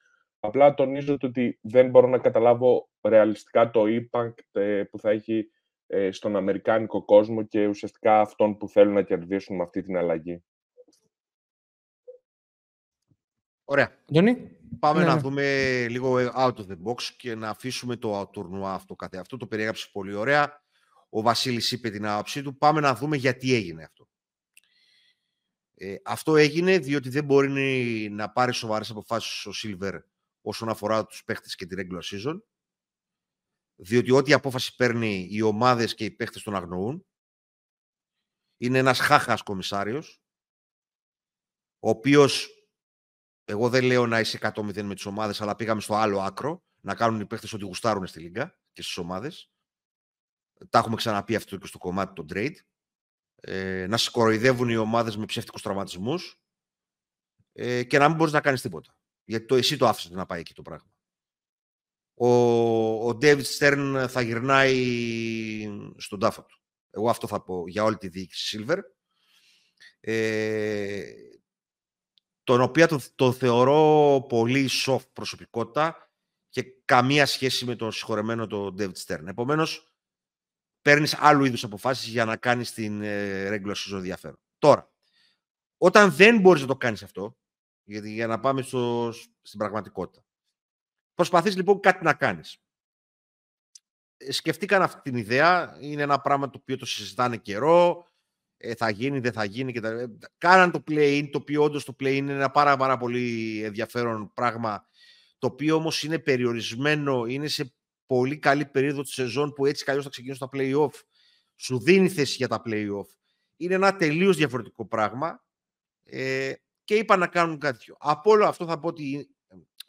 Speaker 3: Απλά τονίζω ότι δεν μπορώ να καταλάβω ρεαλιστικά το impact ε, που θα έχει ε, στον αμερικάνικο κόσμο και ουσιαστικά αυτόν που θέλουν να κερδίσουν με αυτή την αλλαγή.
Speaker 2: Ωραία.
Speaker 1: Γιονί;
Speaker 2: Πάμε ναι, να ναι. δούμε λίγο out of the box και να αφήσουμε το τουρνουά αυτό καθε αυτό. Το περιέγραψε πολύ ωραία. Ο Βασίλης είπε την άποψή του. Πάμε να δούμε γιατί έγινε αυτό. Ε, αυτό έγινε διότι δεν μπορεί να πάρει σοβαρές αποφάσεις ο Σίλβερ όσον αφορά τους παίχτες και τη regular season. Διότι ό,τι απόφαση παίρνει οι ομάδες και οι παίχτες τον αγνοούν. Είναι ένας χάχας κομισάριος, ο οποίος, εγώ δεν λέω να είσαι 100-0 με τις ομάδες, αλλά πήγαμε στο άλλο άκρο, να κάνουν οι παίχτες ό,τι γουστάρουν στη Λίγκα και στις ομάδες. Τα έχουμε ξαναπεί αυτό και στο κομμάτι των trade. Ε, να σκοροϊδεύουν οι ομάδες με ψεύτικους τραυματισμούς ε, και να μην μπορείς να κάνεις τίποτα. Γιατί το εσύ το άφησες να πάει εκεί το πράγμα. Ο, ο David Stern θα γυρνάει στον τάφο του. Εγώ αυτό θα πω για όλη τη διοίκηση Silver. Ε, τον οποίο το, το θεωρώ πολύ soft προσωπικότητα και καμία σχέση με τον συγχωρεμένο τον David Stern. Επομένως, παίρνεις άλλου είδους αποφάσεις για να κάνεις την ε, regular season ενδιαφέρον. Τώρα, όταν δεν μπορείς να το κάνεις αυτό, γιατί για να πάμε στο, στην πραγματικότητα. Προσπαθείς λοιπόν κάτι να κάνεις. Ε, σκεφτήκαν αυτή την ιδέα. Είναι ένα πράγμα το οποίο το συζητάνε καιρό. Ε, θα γίνει, δεν θα γίνει. Και τα... Ε, κάναν το play-in, το οποίο όντως το play-in είναι ένα πάρα, πάρα πολύ ενδιαφέρον πράγμα. Το οποίο όμως είναι περιορισμένο, είναι σε πολύ καλή περίοδο της σεζόν που έτσι καλώς θα ξεκινήσουν τα play-off. Σου δίνει θέση για τα play-off. Είναι ένα τελείως διαφορετικό πράγμα. Ε, και είπα να κάνουν κάτι τέτοιο. Από όλο αυτό θα πω ότι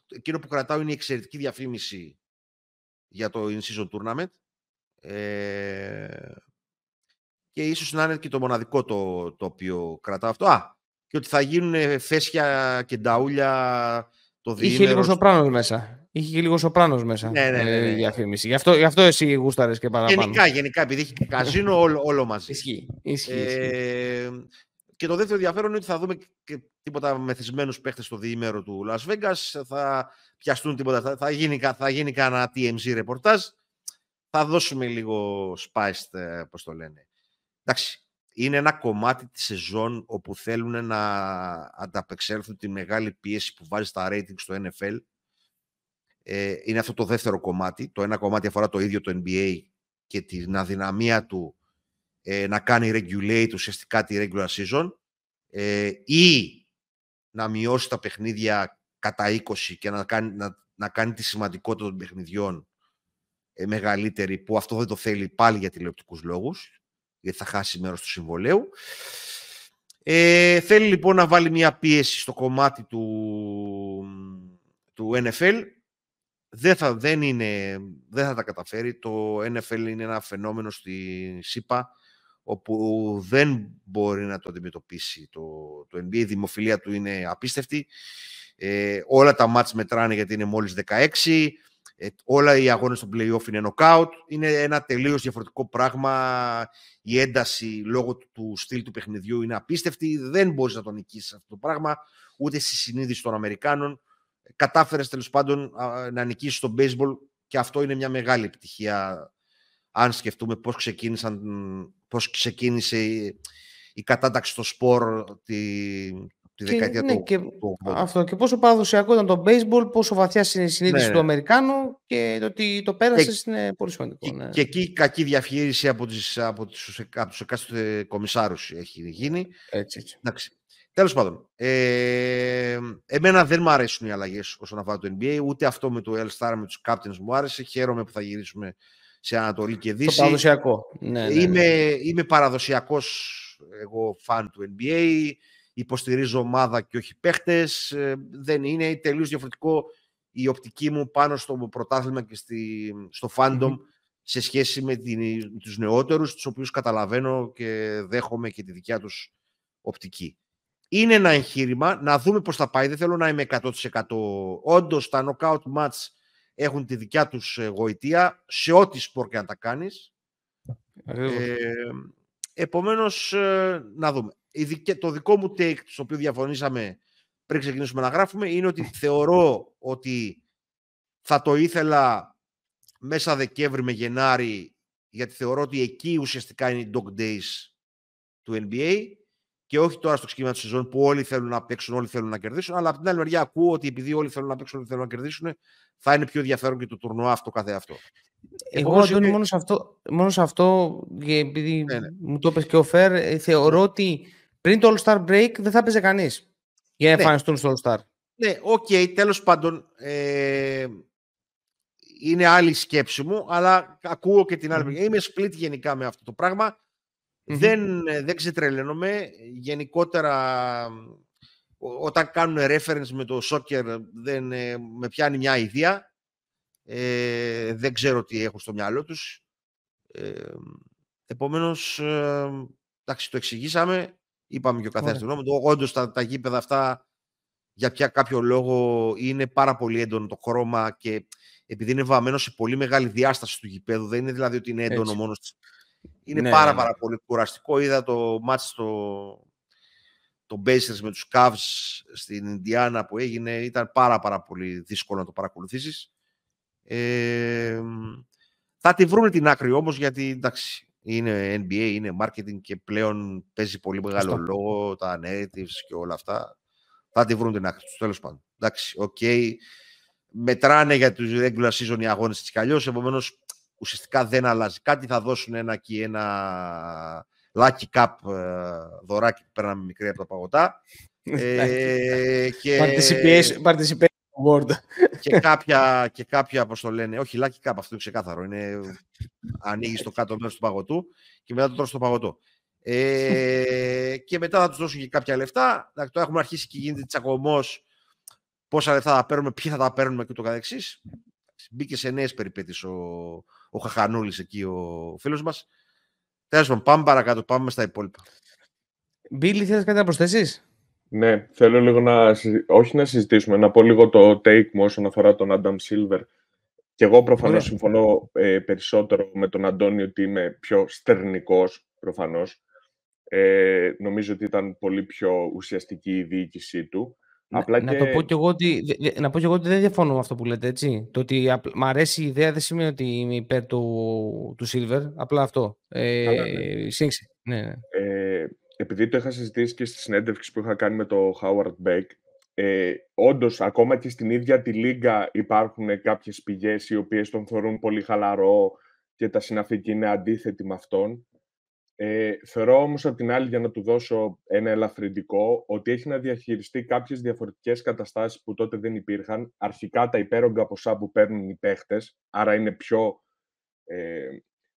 Speaker 2: εκείνο που κρατάω είναι η εξαιρετική διαφήμιση για το In-Season Tournament. Ε, και ίσως να είναι και το μοναδικό το, το οποίο κρατάω αυτό. Α, και ότι θα γίνουν φέσια και νταούλια το διήμερο.
Speaker 1: Είχε λίγο σοπράνος μέσα. Είχε και λίγο σοπράνος μέσα
Speaker 2: ναι, ναι, ναι, ναι.
Speaker 1: η διαφήμιση. Γι' αυτό, γι αυτό εσύ γούσταρες και παραπάνω.
Speaker 2: Γενικά, γενικά, επειδή έχει και καζίνο όλο, όλο μαζί.
Speaker 1: Ισχύει. ισχύει,
Speaker 2: ε, και το δεύτερο ενδιαφέρον είναι ότι θα δούμε και τίποτα μεθυσμένους παίχτες στο διήμερο του Las Vegas. Θα πιαστούν τίποτα. Θα γίνει, θα γίνει κανένα TMZ ρεπορτάζ. Θα δώσουμε λίγο spiced, ε, πώς το λένε. Εντάξει, είναι ένα κομμάτι της σεζόν όπου θέλουν να ανταπεξέλθουν τη μεγάλη πίεση που βάζει στα ratings στο NFL. Ε, είναι αυτό το δεύτερο κομμάτι. Το ένα κομμάτι αφορά το ίδιο το NBA και την αδυναμία του ε, να κάνει regulate ουσιαστικά τη regular season ε, ή να μειώσει τα παιχνίδια κατά 20 και να κάνει, να, να κάνει τη σημαντικότητα των παιχνιδιών ε, μεγαλύτερη, που αυτό δεν το θέλει πάλι για τηλεοπτικούς λόγους, γιατί θα χάσει μέρος του συμβολέου. Ε, θέλει λοιπόν να βάλει μια πίεση στο κομμάτι του, του NFL. Δεν θα, δεν, είναι, δεν θα τα καταφέρει. Το NFL είναι ένα φαινόμενο στη ΣΥΠΑ όπου δεν μπορεί να το αντιμετωπίσει το, το NBA. Η δημοφιλία του είναι απίστευτη. Ε, όλα τα μάτς μετράνε γιατί είναι μόλις 16. Ε, όλα οι αγώνες στο play-off είναι knockout. Είναι ένα τελείως διαφορετικό πράγμα. Η ένταση λόγω του, του στυλ του παιχνιδιού είναι απίστευτη. Δεν μπορείς να το νικήσεις αυτό το πράγμα, ούτε στη συνείδηση των Αμερικάνων. Κατάφερες τέλος πάντων να νικήσεις το baseball και αυτό είναι μια μεγάλη επιτυχία αν σκεφτούμε πώς, ξεκίνησαν, πώς ξεκίνησε η, η κατάταξη στο σπορ τη, τη δεκαετία
Speaker 1: ναι,
Speaker 2: του,
Speaker 1: και,
Speaker 2: του
Speaker 1: Αυτό και πόσο παραδοσιακό ήταν το baseball, πόσο βαθιά είναι η συνείδηση ναι, του ναι. Αμερικάνου και το ότι το πέρασε είναι πολύ σημαντικό.
Speaker 2: Και, ναι. και εκεί η κακή διαφύριση από, τις, από, τους, από τους εκάστοτε κομισάρους έχει γίνει.
Speaker 1: Έτσι, έτσι.
Speaker 2: Εντάξει. Τέλος πάντων, ε, εμένα δεν μου αρέσουν οι αλλαγές όσον αφορά το NBA, ούτε αυτό με το All-Star με τους Captains μου άρεσε. Χαίρομαι που θα γυρίσουμε σε Ανατολή και Δύση.
Speaker 1: Το παραδοσιακό. Ναι, ναι, ναι.
Speaker 2: Είμαι, είμαι παραδοσιακός εγώ φαν του NBA, υποστηρίζω ομάδα και όχι παίχτες. Ε, δεν είναι τελείως διαφορετικό η οπτική μου πάνω στο πρωτάθλημα και στη, στο fandom σε σχέση με την, τους νεότερους, τους οποίους καταλαβαίνω και δέχομαι και τη δικιά τους οπτική. Είναι ένα εγχείρημα, να δούμε πώς θα πάει, δεν θέλω να είμαι 100%. Όντως, τα knockout match έχουν τη δικιά τους ε, γοητεία, σε ό,τι σπορ και να τα κάνεις. Ε, επομένως, ε, να δούμε. Το δικό μου take, στο οποίο διαφωνήσαμε πριν ξεκινήσουμε να γράφουμε, είναι ότι θεωρώ ότι θα το ήθελα μέσα Δεκέμβρη με Γενάρη, γιατί θεωρώ ότι εκεί ουσιαστικά είναι οι dog days του NBA και όχι τώρα στο ξεκίνημα της σεζόν που όλοι θέλουν να παίξουν, όλοι θέλουν να κερδίσουν. Αλλά από την άλλη μεριά ακούω ότι επειδή όλοι θέλουν να παίξουν, όλοι θέλουν να κερδίσουν, θα είναι πιο ενδιαφέρον και το τουρνουά αυτό καθε αυτό.
Speaker 1: Εγώ, Αντώνη, μόνο, σε αυτό, μόνο σε αυτό, επειδή ναι, ναι. μου το είπες και ο Φερ, ε, θεωρώ ότι πριν το All-Star Break δεν θα έπαιζε κανείς για να ναι. εμφανιστούν στο All-Star.
Speaker 2: Ναι, OK, okay, τέλος πάντων, ε, είναι άλλη σκέψη μου, αλλά ακούω και την άλλη. Mm. Είμαι split γενικά με αυτό το πραγμα Δεν, ε, δεν ξετρελαίνομαι. Γενικότερα, όταν κάνουν reference με το soccer, δεν, ε, με πιάνει μια ιδέα. Ε, δεν ξέρω τι έχουν στο μυαλό τους. Ε, επομένως, ε, εντάξει, το εξηγήσαμε. Είπαμε και ο καθένας του νόμου. Όντως, τα, τα γήπεδα αυτά, για ποια κάποιο λόγο, είναι πάρα πολύ έντονο το χρώμα και επειδή είναι βαμμένο σε πολύ μεγάλη διάσταση του γηπέδου, δεν είναι δηλαδή ότι είναι έντονο μόνος Είναι ναι, πάρα, ναι, ναι. πάρα πολύ κουραστικό. Είδα το μάτς στο, το Basers με τους Cavs στην Ινδιάνα που έγινε. Ήταν πάρα πάρα πολύ δύσκολο να το παρακολουθήσεις. Ε, θα τη βρουν την άκρη όμως γιατί εντάξει, είναι NBA, είναι marketing και πλέον παίζει πολύ μεγάλο λόγο τα natives και όλα αυτά. Θα τη βρουν την άκρη τους, τέλος πάντων. Εντάξει, OK. Okay μετράνε για τους regular season οι αγώνες έτσι κι αλλιώς, επομένως ουσιαστικά δεν αλλάζει κάτι, θα δώσουν ένα και ένα lucky cup ε, δωράκι που παίρναμε μικροί από τα παγωτά.
Speaker 1: ε, και... Participation, participation award.
Speaker 2: και κάποια, και κάποια, πώς το λένε, όχι lucky cup, αυτό είναι ξεκάθαρο, είναι ανοίγεις το κάτω μέρος του παγωτού και μετά το τρως στο παγωτό. Ε, και μετά θα τους δώσουν και κάποια λεφτά. Το έχουμε αρχίσει και γίνεται τσακωμός πόσα λεφτά θα παίρνουμε, ποιοι θα τα παίρνουμε και το καθεξής. Μπήκε σε νέες περιπέτειες ο, ο Χαχανούλης εκεί ο φίλος μας. Τέλος πάντων, πάμε παρακάτω, πάμε στα υπόλοιπα.
Speaker 1: Μπίλι, θέλεις κάτι να προσθέσεις;
Speaker 3: Ναι, θέλω λίγο να, όχι να συζητήσουμε, να πω λίγο το take μου όσον αφορά τον Adam Silver. Και εγώ προφανώς συμφωνώ ε, περισσότερο με τον Αντώνιο ότι είμαι πιο στερνικός, προφανώς. Ε, νομίζω ότι ήταν πολύ πιο ουσιαστική η διοίκησή του.
Speaker 1: Απλά να, και... το πω και εγώ ότι, να πω και εγώ ότι δεν διαφωνώ με αυτό που λέτε, έτσι. Το ότι μ' αρέσει η ιδέα δεν σημαίνει ότι είμαι υπέρ του, του Silver, απλά αυτό. Ε, ναι. ναι.
Speaker 3: Ε, επειδή το είχα συζητήσει και στη συνέντευξη που είχα κάνει με το Howard Beck, ε, Όντως, ακόμα και στην ίδια τη Λίγκα υπάρχουν κάποιες πηγές οι οποίες τον θεωρούν πολύ χαλαρό και τα συναφή είναι αντίθετοι με αυτόν. Ε, θεωρώ όμως από την άλλη, για να του δώσω ένα ελαφρυντικό, ότι έχει να διαχειριστεί κάποιες διαφορετικές καταστάσεις που τότε δεν υπήρχαν. Αρχικά τα υπέρογκα ποσά που παίρνουν οι παίχτες, άρα είναι πιο ε,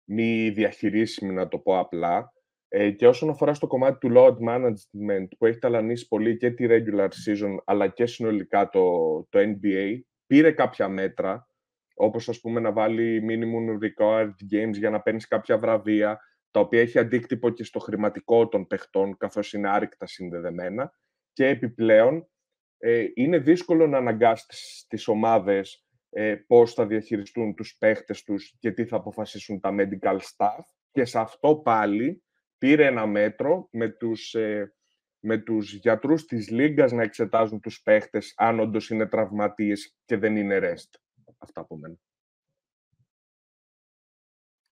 Speaker 3: μη διαχειρίσιμη, να το πω απλά. Ε, και όσον αφορά στο κομμάτι του load management, που έχει ταλανίσει πολύ και τη regular season, αλλά και συνολικά το, το NBA, πήρε κάποια μέτρα, όπως ας πούμε να βάλει minimum required games για να παίρνεις κάποια βραβεία, τα οποία έχει αντίκτυπο και στο χρηματικό των παιχτών, καθώς είναι άρρηκτα συνδεδεμένα. Και επιπλέον, ε, είναι δύσκολο να αναγκάσει τις ομάδες ε, πώς θα διαχειριστούν τους παίχτες τους και τι θα αποφασίσουν τα medical staff. Και σε αυτό πάλι πήρε ένα μέτρο με τους, ε, με τους γιατρούς της Λίγκας να εξετάζουν τους παίχτες αν όντως είναι τραυματίες και δεν είναι rest. Αυτά από μένα.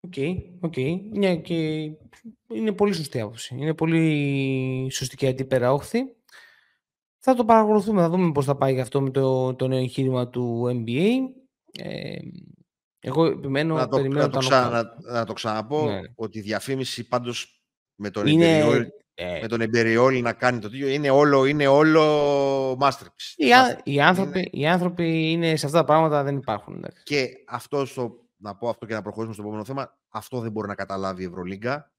Speaker 1: OK, okay, okay. Ναι, και είναι πολύ σωστή άποψη. Είναι πολύ σωστή και αντίπερα όχθη. Θα το παρακολουθούμε, θα δούμε πώς θα πάει αυτό με το, το νέο εγχείρημα του NBA. Ε, εγώ επιμένω,
Speaker 2: να το,
Speaker 1: περιμένω
Speaker 2: να το, να, το ξαναπώ, ναι. ότι η διαφήμιση πάντως με τον είναι... Ε. Με τον Ιμπεριόλι να κάνει το τέτοιο. Είναι όλο, είναι όλο masterpiece.
Speaker 1: Οι, οι, άνθρωποι, είναι... οι άνθρωποι είναι σε αυτά τα πράγματα δεν υπάρχουν.
Speaker 2: Και αυτό στο, να πω αυτό και να προχωρήσουμε στο επόμενο θέμα. Αυτό δεν μπορεί να καταλάβει η Ευρωλίγκα.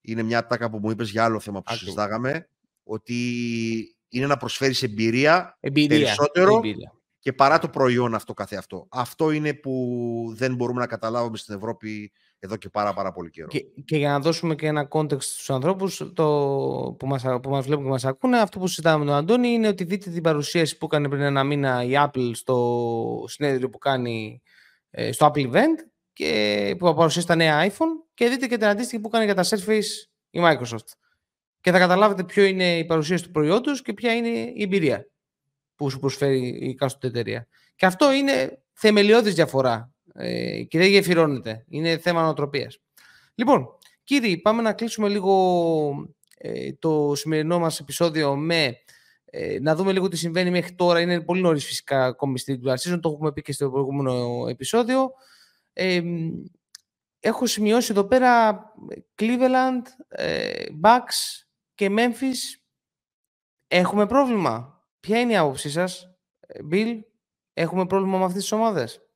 Speaker 2: Είναι μια τάκα που μου είπες για άλλο θέμα που συζητάγαμε. Ότι είναι να προσφέρεις εμπειρία, εμπειρία περισσότερο εμπειρία. και παρά το προϊόν αυτό καθεαυτό. Αυτό είναι που δεν μπορούμε να καταλάβουμε στην Ευρώπη εδώ και πάρα, πάρα πολύ καιρό.
Speaker 1: Και, και για να δώσουμε και ένα context στους ανθρώπους το, που, μας, που μας βλέπουν και μας ακούνε, αυτό που συζητάμε με τον Αντώνη είναι ότι δείτε την παρουσίαση που έκανε πριν ένα μήνα η Apple στο συνέδριο που κάνει ε, στο Apple Event και που παρουσίασε τα νέα iPhone και δείτε και την αντίστοιχη που κάνει για τα Surface η Microsoft. Και θα καταλάβετε ποιο είναι η παρουσίαση του προϊόντος και ποια είναι η εμπειρία που σου προσφέρει η κάστοτε εταιρεία. Και αυτό είναι θεμελιώδης διαφορά ε, και δεν γεφυρώνεται. Είναι θέμα νοοτροπίας. Λοιπόν, κύριοι, πάμε να κλείσουμε λίγο ε, το σημερινό μας επεισόδιο με ε, να δούμε λίγο τι συμβαίνει μέχρι τώρα. Είναι πολύ νωρίς φυσικά ακόμη στην season, το έχουμε πει και στο προηγούμενο επεισόδιο. Ε, έχω σημειώσει εδώ πέρα Cleveland, ε, Bucks και Memphis. Έχουμε πρόβλημα; Ποια είναι η άποψή σας, Bill, έχουμε πρόβλημα με αυτές τις ομάδες;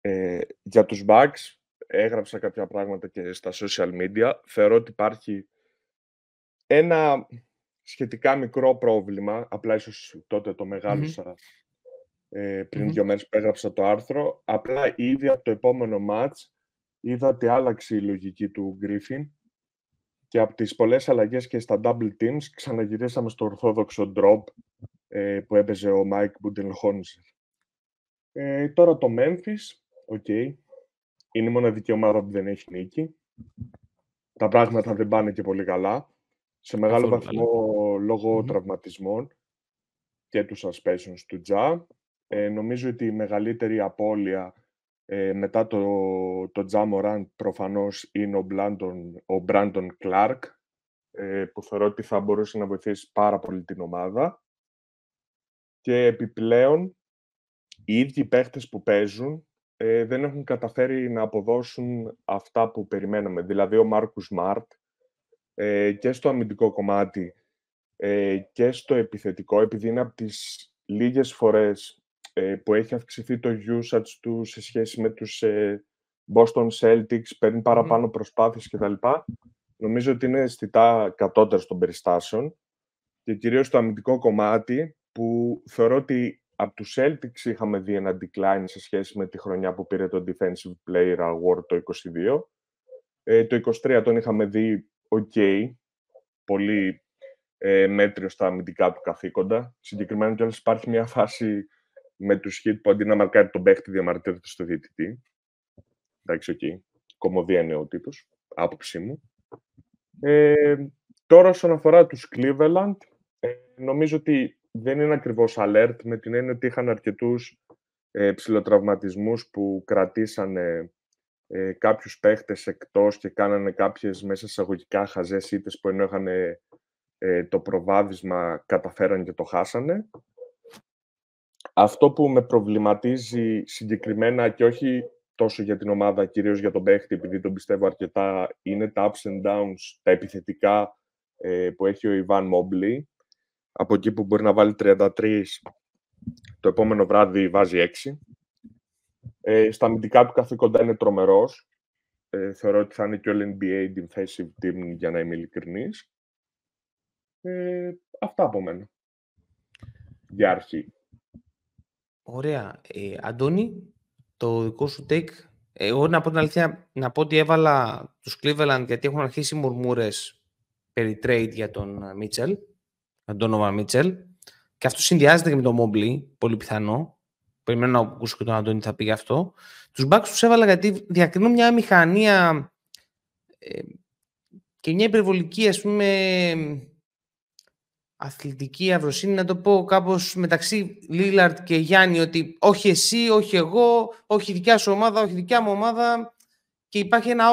Speaker 3: Ε, για τους bugs, έγραψα κάποια πράγματα και στα social media. Θεωρώ ότι υπάρχει ένα σχετικά μικρό πρόβλημα, απλά ίσως τότε το μεγαλωσα ε, πριν mm-hmm. δύο μέρες που έγραψα το άρθρο. Απλά ήδη από το επόμενο match είδα ότι άλλαξε η λογική του Griffin και από τις πολλές αλλαγές και στα double teams ξαναγυρίσαμε στο ορθόδοξο drop ε, που έπαιζε ο Mike Budenholzer. Ε, τώρα το Memphis OK. Okay. Είναι η μοναδική ομάδα που δεν έχει νίκη. Τα πράγματα δεν πάνε και πολύ καλά. Σε μεγάλο βαθμό λόγω τραυματισμών και του suspensions του Τζα. Ε, νομίζω ότι η μεγαλύτερη απώλεια ε, μετά το, το Τζα Μοράν προφανώς είναι ο, Μπλάντον, ο Μπράντον Κλάρκ ε, που θεωρώ ότι θα μπορούσε να βοηθήσει πάρα πολύ την ομάδα. Και επιπλέον οι ίδιοι παίχτες που παίζουν ε, δεν έχουν καταφέρει να αποδώσουν αυτά που περιμέναμε. Δηλαδή ο Μάρκους Μάρτ ε, και στο αμυντικό κομμάτι ε, και στο επιθετικό, επειδή είναι από τις λίγες φορές ε, που έχει αυξηθεί το usage του σε σχέση με τους ε, Boston Celtics, παίρνει παραπάνω mm. προσπάθειες κτλ. Νομίζω ότι είναι αισθητά κατώτερος των περιστάσεων και κυρίως στο αμυντικό κομμάτι που θεωρώ ότι από τους Celtics είχαμε δει ένα decline σε σχέση με τη χρονιά που πήρε το Defensive Player Award το 22. Ε, το 23 τον είχαμε δει ok, πολύ ε, μέτριο στα αμυντικά του καθήκοντα. Συγκεκριμένα κιόλας υπάρχει μια φάση με τους Heat που αντί να μαρκάρει τον παίχτη διαμαρτύρεται στο διαιτητή. Εντάξει, OK. Okay. Κωμωδία είναι ο τύπος, άποψή μου. Ε, τώρα, όσον αφορά τους Cleveland, ε, νομίζω ότι δεν είναι ακριβώς alert με την έννοια ότι είχαν αρκετούς ε, ψιλοτραυματισμούς που κρατήσανε ε, κάποιους παίχτες εκτός και κάνανε κάποιες μέσα εισαγωγικά χαζές ήττες που ενώ είχαν ε, το προβάδισμα καταφέραν και το χάσανε. Αυτό που με προβληματίζει συγκεκριμένα και όχι τόσο για την ομάδα, κυρίως για τον παίχτη, επειδή τον πιστεύω αρκετά, είναι τα ups and downs, τα επιθετικά ε, που έχει ο Ιβάν Μόμπλη από εκεί που μπορεί να βάλει 33, το επόμενο βράδυ βάζει 6. Ε, στα αμυντικά του καθήκοντα είναι τρομερός. Ε, θεωρώ ότι θα είναι και ο NBA defensive team, για να είμαι ειλικρινής. Ε, αυτά από μένα. Για αρχή.
Speaker 1: Ωραία. Ε, Αντώνη, το δικό σου take. Εγώ να πω την αλήθεια, να πω ότι έβαλα τους Cleveland γιατί έχουν αρχίσει μουρμούρες περί trade για τον Μίτσελ με τον Νόβα Μίτσελ. Και αυτό συνδυάζεται και με τον Μόμπλι, πολύ πιθανό. Περιμένω να ακούσω και τον Αντώνη θα πει γι' αυτό. Τους μπακ τους έβαλα γιατί διακρινούν μια μηχανία ε, και μια υπερβολική, ας πούμε, αθλητική αυροσύνη, να το πω κάπως μεταξύ Λίλαρτ και Γιάννη, ότι όχι εσύ, όχι εγώ, όχι η δικιά σου ομάδα, όχι η δικιά μου ομάδα και υπάρχει ένα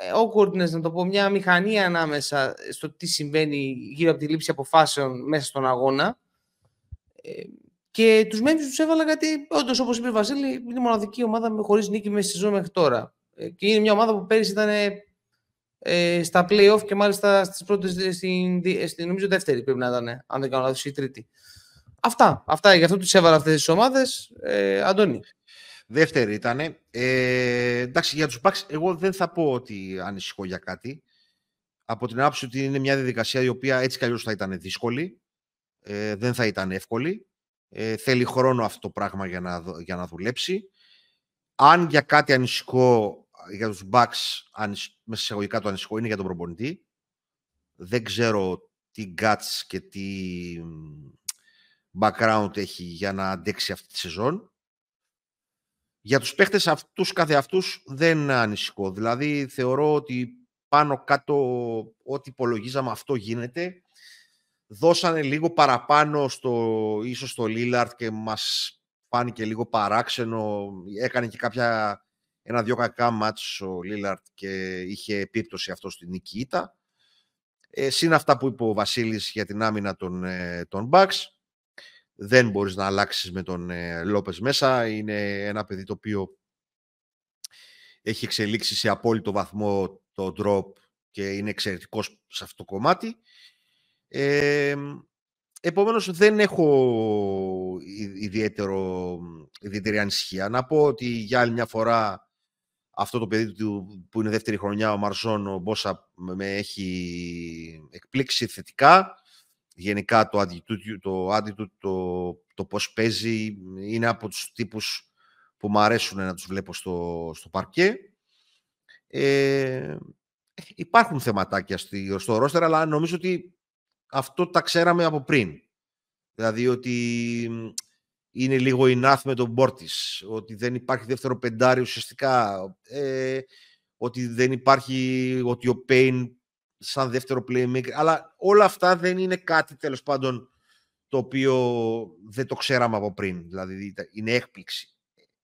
Speaker 1: ε, awkwardness, να το πω, μια μηχανία ανάμεσα στο τι συμβαίνει γύρω από τη λήψη αποφάσεων μέσα στον αγώνα. Ε, και τους Memphis τους έβαλα γιατί, όντως, όπως είπε ο Βασίλη, είναι η μοναδική ομάδα με χωρίς νίκη μέσα στη ζωή μέχρι τώρα. Ε, και είναι μια ομάδα που πέρυσι ήταν ε, στα play-off και μάλιστα στις πρώτες, στην, στην, νομίζω δεύτερη πρέπει να ήταν, αν δεν κάνω λάθος, η τρίτη. Αυτά, αυτά, γι' αυτό τους έβαλα αυτές τις ομάδες. Ε, Αντώνη.
Speaker 2: Δεύτερη ήταν. Ε, εντάξει, για τους Bucks, εγώ δεν θα πω ότι ανησυχώ για κάτι. Από την άποψη ότι είναι μια διαδικασία η οποία έτσι κι θα ήταν δύσκολη. Ε, δεν θα ήταν εύκολη. Ε, θέλει χρόνο αυτό το πράγμα για να, για να δουλέψει. Αν για κάτι ανησυχώ για τους Bucks, μέσα σε εγωγικά το ανησυχώ, είναι για τον προπονητή. Δεν ξέρω τι guts και τι background έχει για να αντέξει αυτή τη σεζόν. Για τους παίχτες αυτούς κάθε αυτούς δεν ανησυχώ. Δηλαδή θεωρώ ότι πάνω κάτω ό,τι υπολογίζαμε αυτό γίνεται. Δώσανε λίγο παραπάνω στο, ίσως στο Λίλαρτ και μας φάνηκε λίγο παράξενο. Έκανε και κάποια ένα-δυο κακά μάτς ο Λίλαρτ και είχε επίπτωση αυτό στην νίκη ήττα. Ε, συν αυτά που είπε ο Βασίλης για την άμυνα των, ε, των Bucks. Δεν μπορείς να αλλάξεις με τον ε, Λόπες μέσα. Είναι ένα παιδί το οποίο έχει εξελίξει σε απόλυτο βαθμό το drop και είναι εξαιρετικός σε αυτό το κομμάτι. Ε, επομένως δεν έχω ιδιαίτερο, ιδιαίτερη ανησυχία. Να πω ότι για άλλη μια φορά αυτό το παιδί του που είναι δεύτερη χρονιά, ο Μαρζόν, ο Μπόσα, με έχει εκπλήξει θετικά. Γενικά το attitude, το, attitude, το, το πώς παίζει είναι από τους τύπους που μου αρέσουν να τους βλέπω στο, στο παρκέ. Ε, υπάρχουν θεματάκια στο, στο ρόστερ, αλλά νομίζω ότι αυτό τα ξέραμε από πριν. Δηλαδή ότι είναι λίγο enough με τον Μπόρτις, ότι δεν υπάρχει δεύτερο πεντάρι ουσιαστικά, ε, ότι δεν υπάρχει, ότι ο Πέιν σαν δεύτερο playmaker, αλλά όλα αυτά δεν είναι κάτι τέλος πάντων το οποίο δεν το ξέραμε από πριν, δηλαδή είναι έκπληξη.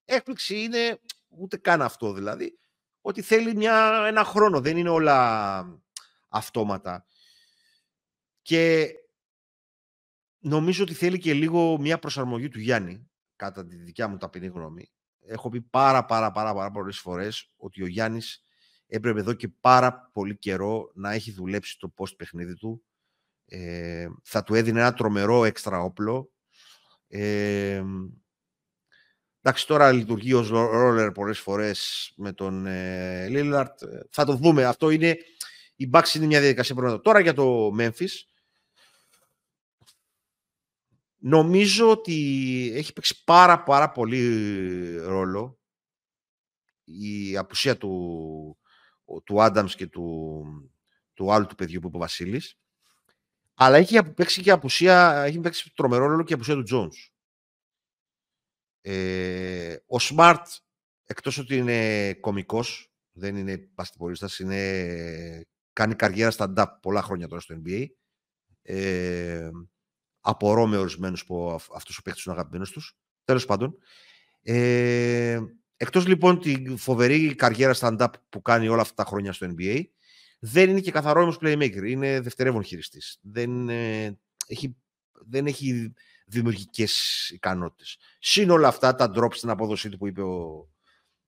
Speaker 2: Έκπληξη είναι ούτε καν αυτό δηλαδή, ότι θέλει μια, ένα χρόνο, δεν είναι όλα αυτόματα. Και Νομίζω ότι θέλει και λίγο μια προσαρμογή του Γιάννη, κατά τη δικιά μου ταπεινή γνώμη. Έχω πει πάρα πάρα πάρα, πάρα πολλές φορές ότι ο Γιάννης έπρεπε εδώ και πάρα πολύ καιρό να έχει δουλέψει το post παιχνίδι του. Ε, θα του έδινε ένα τρομερό έξτρα όπλο. Ε, εντάξει, τώρα λειτουργεί ως ρόλερ πολλές φορές με τον ε, Λίλαρτ. Θα το δούμε. Αυτό είναι... Η Bucks είναι μια διαδικασία Τώρα για το Memphis. Νομίζω ότι έχει παίξει πάρα πάρα πολύ ρόλο η απουσία του, του Adams και του, του άλλου του παιδιού που είπε ο Βασίλης. Αλλά έχει παίξει και απουσία, έχει παίξει τρομερό ρόλο και η απουσία του Jones. Ε, ο Smart, εκτός ότι είναι κομικός, δεν είναι παστιπορίστας, είναι, κάνει καριέρα στα DAP πολλά χρόνια τώρα στο NBA. Ε, Απορώ με ορισμένους που αυτούς ο παίχτη είναι αγαπημένο τους. Τέλος πάντων. Ε, Εκτός λοιπόν τη φοβερή καριέρα stand-up που κάνει όλα αυτά τα χρόνια στο NBA, δεν είναι και καθαρό όμως playmaker. Είναι δευτερεύον χειριστής. Δεν, ε, έχει, δεν έχει δημιουργικές ικανότητες. Συν όλα αυτά τα drops στην απόδοσή του που είπε ο,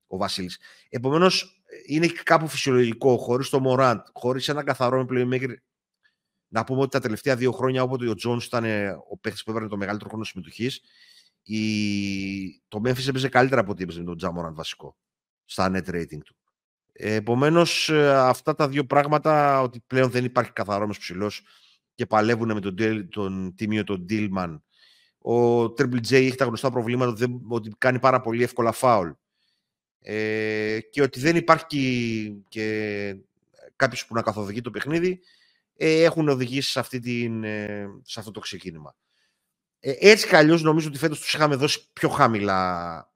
Speaker 2: ο Βασίλης. Επομένως, είναι κάπου φυσιολογικό χωρίς το Morant, χωρίς ένα καθαρό playmaker να πούμε ότι τα τελευταία δύο χρόνια, όποτε ο Τζόν ήταν ο παίχτη που έβαλε το μεγαλύτερο χρόνο συμμετοχής, η... το Memphis έπαιζε καλύτερα από ό,τι έπαιζε με τον Τζάμοραν βασικό στα net rating του. Επομένως, αυτά τα δύο πράγματα, ότι πλέον δεν υπάρχει καθαρό ψηλός και παλεύουν με τον, τον τίμιο τον Dillman. Ο Triple J έχει τα γνωστά προβλήματα ότι κάνει πάρα πολύ εύκολα φάουλ. Ε, και ότι δεν υπάρχει και, και κάποιος που να καθοδηγεί το παιχνίδι ε, έχουν οδηγήσει σε, αυτή την, ε, σε αυτό το ξεκίνημα. Ε, έτσι κι αλλιώς νομίζω ότι φέτος τους είχαμε δώσει πιο χαμηλά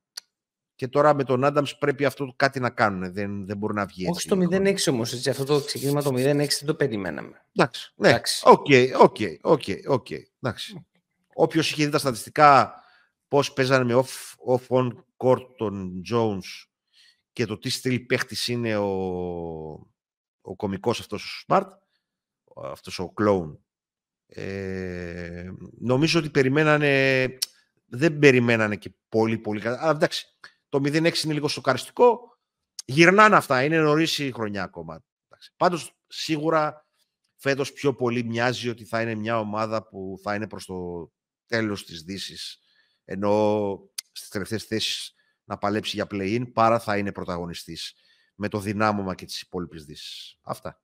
Speaker 2: και τώρα με τον Άνταμς πρέπει αυτό κάτι να κάνουν. Δεν, δεν μπορεί να βγει
Speaker 1: έτσι. Όχι στο 0-6 όμως. Έτσι, αυτό το ξεκίνημα το 0-6 δεν το περιμέναμε.
Speaker 2: Εντάξει. Ναι. OK, OK, OK, OK. Όποιος είχε δει τα στατιστικά πώς παίζανε με off, off on court τον Jones και το τι στυλ παίχτης είναι ο, ο κομικός αυτός ο Smart, αυτός ο κλόουν. Ε, νομίζω ότι περιμένανε, δεν περιμένανε και πολύ πολύ καλά. Αλλά εντάξει, το 0-6 είναι λίγο σοκαριστικό. Γυρνάνε αυτά, είναι νωρίς η χρονιά ακόμα. Πάντως, σίγουρα φέτος πιο πολύ μοιάζει ότι θα είναι μια ομάδα που θα είναι προς το τέλος της δύσης, ενώ στις τελευταίες θέσεις να παλέψει για play-in, παρά θα είναι πρωταγωνιστής με το δυνάμωμα και τις υπόλοιπες δύσεις. Αυτά.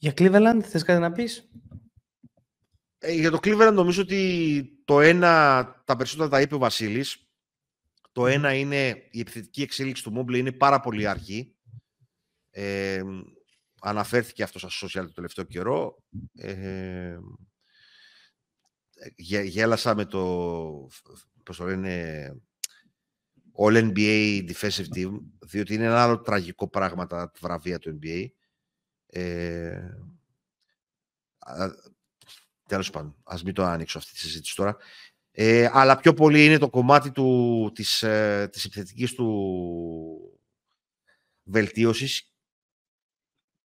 Speaker 1: Για Cleveland θες κάτι να πεις;
Speaker 2: Ε, για το Cleveland νομίζω ότι το ένα, τα περισσότερα τα είπε ο Βασίλης. Το ένα είναι η επιθετική εξέλιξη του Μόμπλε είναι πάρα πολύ αργή. Ε, αναφέρθηκε αυτό στα social το τελευταίο καιρό. Ε, γέλασα με το, πώς το λένε, All NBA Defensive Team, διότι είναι ένα άλλο τραγικό πράγμα τα βραβεία του NBA. Ε, Τέλος πάντων, ας μην το ανοίξω αυτή τη συζήτηση τώρα. Ε, αλλά πιο πολύ είναι το κομμάτι του, της, ε, της επιθετικής του βελτίωσης,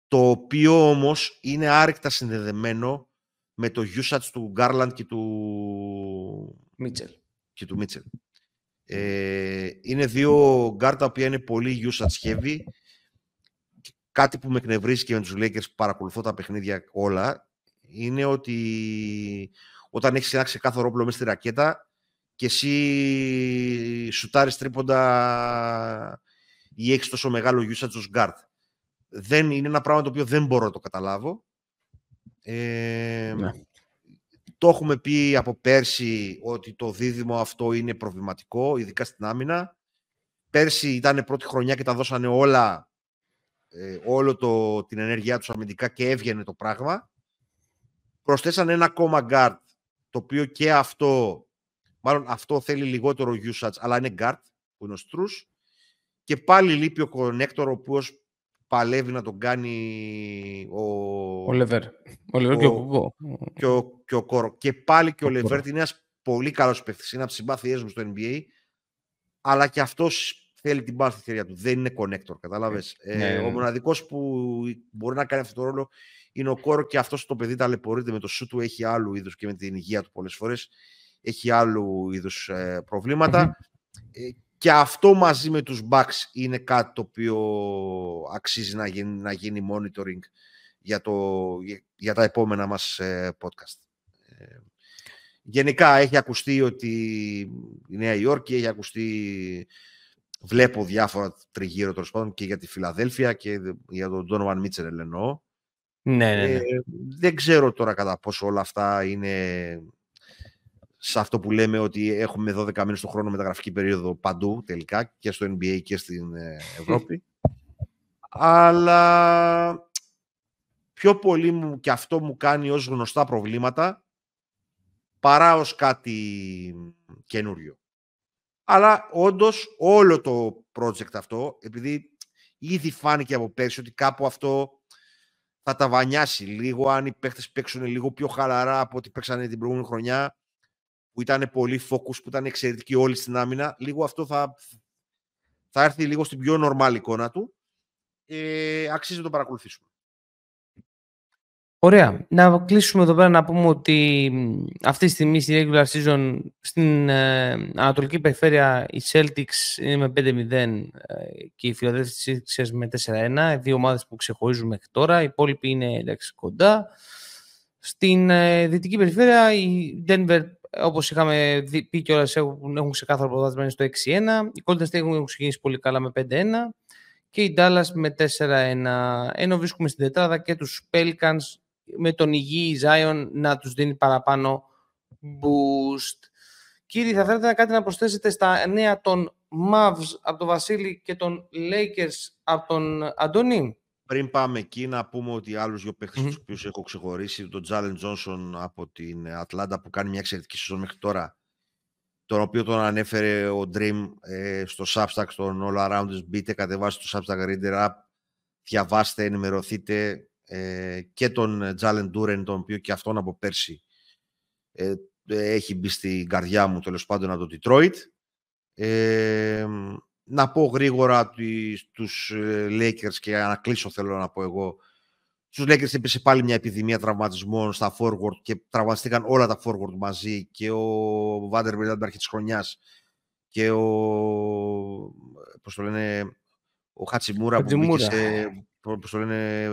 Speaker 2: το οποίο όμως είναι άρρηκτα συνδεδεμένο με το usage του Garland και του
Speaker 1: Mitchell.
Speaker 2: Και του Mitchell. Ε, είναι δύο γκάρ τα οποία είναι πολύ usage heavy. Κάτι που με εκνευρίζει και με τους Lakers παρακολουθώ τα παιχνίδια όλα είναι ότι όταν έχεις ένα ξεκάθαρο όπλο μέσα στη ρακέτα και εσύ σουτάρεις τρίποντα ή έχεις τόσο μεγάλο usage ως guard. Δεν, είναι ένα πράγμα το οποίο δεν μπορώ να το καταλάβω. Ε, ναι. Το έχουμε πει από πέρσι ότι το δίδυμο αυτό είναι προβληματικό, ειδικά στην άμυνα. Πέρσι ήταν πρώτη χρονιά και τα δώσανε όλα, ε, όλο το, την ενέργειά τους αμυντικά και έβγαινε το πράγμα. Προσθέσαν ένα ακόμα guard, το οποίο και αυτό, μάλλον αυτό θέλει λιγότερο usage, αλλά είναι guard, που είναι ο Στρούς. Και πάλι λείπει ο connector, ο οποίος παλεύει να τον κάνει ο...
Speaker 1: Ο Λεβέρ. Ο Λεβέρ και ο
Speaker 2: Και ο, και ο Κόρο. Και πάλι και ο, ο Λεβέρ είναι ένας πολύ καλός παίχτης. Είναι από τις συμπάθειές μου στο NBA. Αλλά και αυτός θέλει την μπάλα στη χέρια του. Δεν είναι connector, κατάλαβες. Ε, ναι, ο ναι. μοναδικός που μπορεί να κάνει αυτό το ρόλο είναι ο Κόρο και αυτός το παιδί ταλαιπωρείται με το σου του, έχει άλλου είδους και με την υγεία του πολλές φορές. Έχει άλλου είδους ε, προβληματα ε, και αυτό μαζί με τους Bucks είναι κάτι το οποίο αξίζει να γίνει, να γίνει monitoring για, το, για τα επόμενα μας ε, podcast. Γενικά έχει ακουστεί ότι η Νέα Υόρκη έχει ακουστεί βλέπω διάφορα τριγύρω τέλος πάντων και για τη Φιλαδέλφια και για τον Donovan Mitchell εννοώ
Speaker 1: ναι, ναι, ναι. Ε,
Speaker 2: δεν ξέρω τώρα κατά πόσο όλα αυτά είναι σε αυτό που λέμε ότι έχουμε 12 μήνες το χρόνο μεταγραφική περίοδο παντού τελικά και στο NBA και στην ε, Ευρώπη. Αλλά πιο πολύ μου και αυτό μου κάνει ως γνωστά προβλήματα παρά ως κάτι καινούριο. Αλλά όντως όλο το project αυτό, επειδή ήδη φάνηκε από πέρσι ότι κάπου αυτό θα τα βανιάσει λίγο αν οι παίχτες παίξουν λίγο πιο χαλαρά από ό,τι παίξανε την προηγούμενη χρονιά που ήταν πολύ focus, που ήταν εξαιρετική όλη στην άμυνα. Λίγο αυτό θα, θα έρθει λίγο στην πιο νορμάλ εικόνα του. Ε, αξίζει να το παρακολουθήσουμε.
Speaker 1: Ωραία. Να κλείσουμε εδώ πέρα να πούμε ότι αυτή τη στιγμή στη regular season στην ε, Ανατολική Περιφέρεια οι Celtics είναι με 5-0 ε, και οι Philadelphia Sixers με 4-1. Δύο ομάδες που ξεχωρίζουν μέχρι τώρα. Οι υπόλοιποι είναι εντάξει, κοντά. Στην ε, Δυτική Περιφέρεια οι Denver όπως είχαμε πει κιόλας έχουν, έχουν ξεκάθαρο πρωτάθλημα στο 6-1. Οι Golden State έχουν ξεκινήσει πολύ καλά με 5-1 και οι Dallas με 4-1. Ενώ βρίσκουμε στην τετράδα και τους Pelicans με τον υγιή Zion να τους δίνει παραπάνω boost. Κύριε, θα θέλετε κάτι να προσθέσετε στα νέα των Mavs από τον Βασίλη και των Lakers από τον Αντώνη;
Speaker 2: Πριν πάμε εκεί, να πούμε ότι άλλους δύο παίχτες mm-hmm. τους οποίους έχω ξεχωρίσει, τον Τζάλεν Τζόνσον από την Ατλάντα που κάνει μια εξαιρετική σεζόν μέχρι τώρα, τον οποίο τον ανέφερε ο Dream ε, στο Substack, στον All Around Μπείτε, κατεβάστε το Substack Reader App, διαβάστε, ενημερωθείτε, ε, και τον Τζάλεν Ντούρεν, τον οποίο και αυτόν από πέρσι ε, έχει μπει στην καρδιά μου τέλος πάντων από το Detroit. Ε, να πω γρήγορα ότι στους ε, Lakers και να κλείσω θέλω να πω εγώ. Στους Lakers έπεσε πάλι μια επιδημία τραυματισμών στα forward και τραυματιστήκαν όλα τα forward μαζί. Και ο Vanderbilt αρχής της χρονιάς. Και ο πώς το λένε ο Χατσιμούρα, που μπήκε σε, πώς το λένε,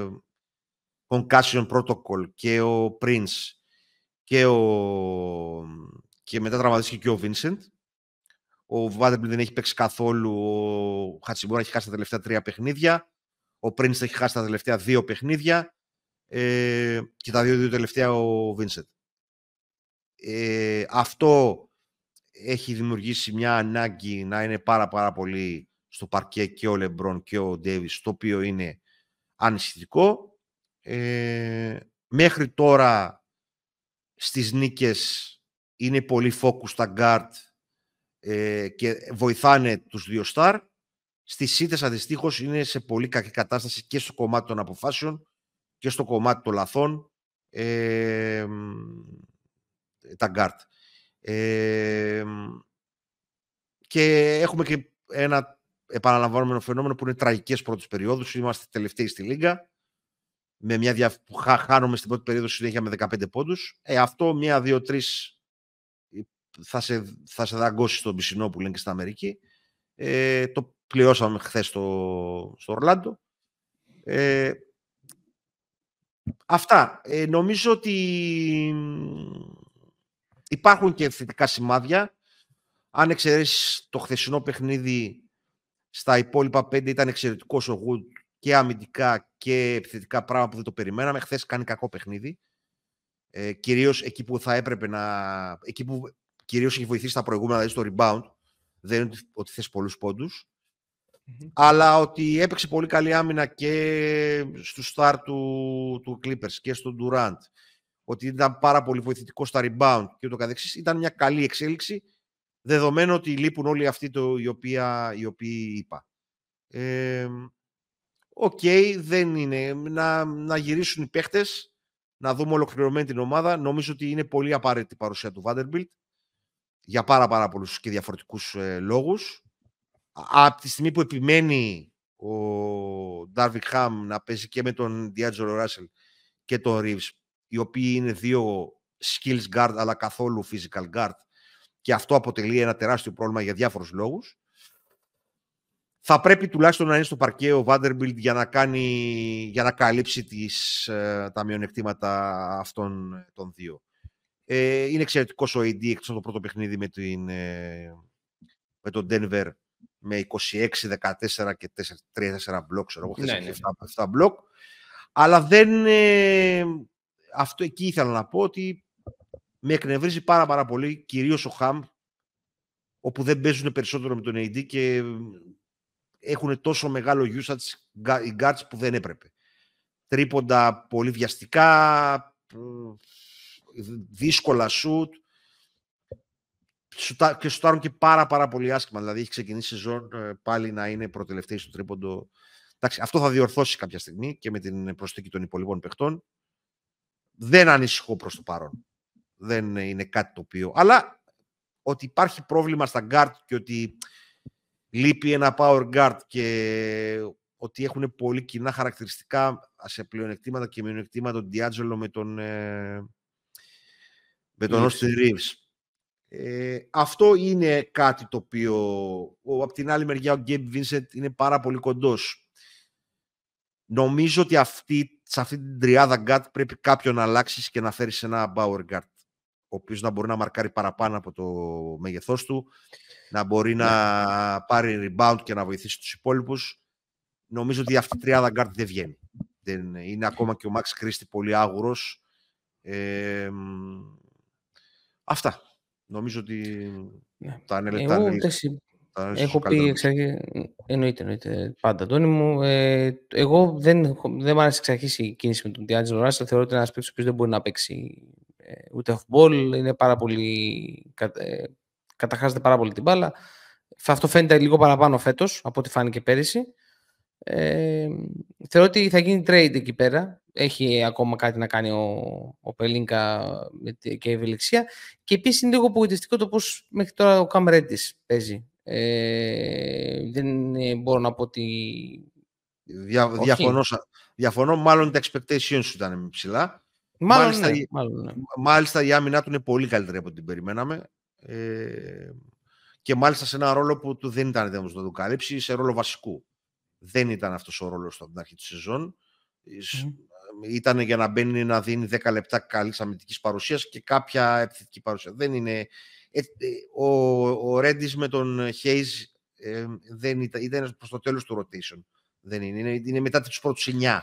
Speaker 2: concussion protocol και ο Prince και, ο, και μετά τραυματίστηκε και ο Vincent. Ο Vanderbilt δεν έχει παίξει καθόλου. Ο Χατσιμούρα έχει χάσει τα τελευταία τρία παιχνίδια. Ο Prince έχει χάσει τα τελευταία δύο παιχνίδια. Ε, και τα δύο, δύο τελευταία ο Vincent. Ε, αυτό έχει δημιουργήσει μια ανάγκη να είναι πάρα πάρα πολύ στο παρκέ και ο Λεμπρόν και ο Ντέβις, το οποίο είναι ανησυχητικό. Ε, μέχρι τώρα στις νίκες είναι πολύ focus στα guard ε, και βοηθάνε τους δύο star. Στις σίτες αντιστοίχως είναι σε πολύ κακή κατάσταση και στο κομμάτι των αποφάσεων και στο κομμάτι των λαθών ε, τα guard. Ε, και έχουμε και ένα επαναλαμβανόμενο φαινόμενο που είναι τραγικές πρώτες περιόδους. Είμαστε τελευταίοι στη Λίγκα με μια δια... που χάνουμε στην πρώτη περίοδο συνέχεια με 15 πόντους. Ε, αυτό μία, δύο, τρεις θα σε, θα σε δαγκώσει στον πισινό που λένε και στην Αμερική. Ε, το πληρώσαμε χθες στο, στο Ορλάντο. Ε, αυτά. Ε, νομίζω ότι υπάρχουν και θετικά σημάδια. Αν εξαιρέσεις το χθεσινό παιχνίδι, στα υπόλοιπα πέντε ήταν εξαιρετικός ο Γουντ και αμυντικά και επιθετικά πράγμα που δεν το περιμέναμε. Χθες κάνει κακό παιχνίδι. Ε, κυρίως εκεί που θα έπρεπε να... Εκεί που κυρίως έχει βοηθήσει τα προηγούμενα, δηλαδή στο rebound. Δεν είναι ότι θες πολλούς Αλλά ότι έπαιξε πολύ καλή άμυνα και στο start του, του Clippers και στον Durant. Ότι ήταν πάρα πολύ βοηθητικός στα rebound και ούτω καθεξής. Ήταν μια καλή εξέλιξη, δεδομένου ότι λείπουν όλοι αυτοί το, οι, οποία, οι οποίοι είπα. Ε, OK, okay, δεν είναι. Να, να γυρίσουν οι παίχτες, να δούμε ολοκληρωμένη την ομάδα. Νομίζω ότι είναι πολύ απαραίτητη η παρουσία του Vanderbilt για πάρα, πάρα πολλούς και διαφορετικούς ε, λόγους. Από τη στιγμή που επιμένει ο Ντάρβικ Χαμ να παίζει και με τον D'Angelo Ράσελ και τον Reeves, οι οποίοι είναι δύο skills guard αλλά καθόλου physical guard και αυτό αποτελεί ένα τεράστιο πρόβλημα για διάφορους λόγους. Θα πρέπει τουλάχιστον να είναι στο παρκέ ο Vanderbilt για να, κάνει, για να καλύψει τις, ε, τα μειονεκτήματα αυτών των δύο. Ε, είναι εξαιρετικό ο AD εκτός από το πρώτο παιχνίδι με, την, ε, με τον Denver με 26, 14 και 3-4 μπλοκ, ξέρω εγώ, ναι, ναι. 7, 7 μπλοκ. Αλλά δεν... Ε, αυτό εκεί ήθελα να πω ότι με εκνευρίζει πάρα πάρα πολύ, κυρίως ο Χαμ, όπου δεν παίζουν περισσότερο με τον AD και έχουν τόσο μεγάλο usage οι guards που δεν έπρεπε. Τρίποντα πολύ βιαστικά, δύσκολα σουτ και σουτάρουν και πάρα πάρα πολύ άσχημα. Δηλαδή έχει ξεκινήσει η σεζόν ε, πάλι να είναι προτελευταίοι στο τρίποντο. Εντάξει, αυτό θα διορθώσει κάποια στιγμή και με την προσθήκη των υπολείπων παιχτών. Δεν ανησυχώ προς το παρόν. Δεν είναι κάτι το οποίο... Αλλά ότι υπάρχει πρόβλημα στα guard και ότι λείπει ένα power guard και ότι έχουν πολύ κοινά χαρακτηριστικά σε πλεονεκτήματα και μειονεκτήματα τον Diagelo με τον, ε, με τον Austin Reeves. Ε, αυτό είναι κάτι το οποίο ο, από την άλλη μεριά ο Gabe Vincent είναι πάρα πολύ κοντός. Νομίζω ότι αυτή, σε αυτή την τριάδα guard πρέπει κάποιον να αλλάξεις και να φέρεις ένα power guard ο οποίος να μπορεί να μαρκάρει παραπάνω από το μέγεθός του, να μπορεί να ναι. πάρει rebound και να βοηθήσει τους υπόλοιπους. Νομίζω ότι αυτή η τριάδα guard δεν βγαίνει. Δεν, είναι ακόμα και ο Max Christie πολύ άγουρος. Ε, Αυτά. Νομίζω ότι ναι. τα ανέλεπτα
Speaker 1: Εγώ, Έχω πει εξ αρχή, εννοείται, εννοείται πάντα, Τόνι μου. Ε, εγώ δεν, δεν μου άρεσε εξ αρχής η κίνηση με τον Διάντζελο Ράσελ. Θεωρώ ότι είναι ένας παίκτης που δεν μπορεί να παίξει ε, ούτε off-ball. Είναι πάρα πολύ. Ε, καταχάζεται πάρα πολύ την μπάλα. Αυτό φαίνεται λίγο παραπάνω φέτος από ό,τι φάνηκε πέρυσι. Ε, θεωρώ ότι θα γίνει trade εκεί πέρα. Έχει ακόμα κάτι να κάνει ο, ο Πελίνκα και η ευελιξία. Και επίσης είναι λίγο απογοητευτικό το πώς μέχρι τώρα ο Καμ παίζει. Ε, δεν μπορώ να πω ότι.
Speaker 2: Δια, διαφωνώ, διαφωνώ, μάλλον τα expectations σου ήταν ψηλά.
Speaker 1: Μάλλον, μάλιστα, ναι, μάλλον, ναι.
Speaker 2: μάλιστα η άμυνά του είναι πολύ καλύτερη από ό,τι την περιμέναμε. Ε, και μάλιστα σε ένα ρόλο που του δεν ήταν έτοιμος να το καλύψει, σε ρόλο βασικού. Δεν ήταν αυτός ο ρόλος του από την αρχή της σεζόν. Ήταν για να μπαίνει να δίνει 10 λεπτά καλής αμυντικής παρουσίας και κάποια επιθετική παρουσία. Δεν είναι... Ε, ε, ο, ο Reddish με τον Hayes ε, δεν ήταν, ήταν προς το τέλος του rotation. Δεν είναι. είναι, είναι μετά τους πρώτους 9.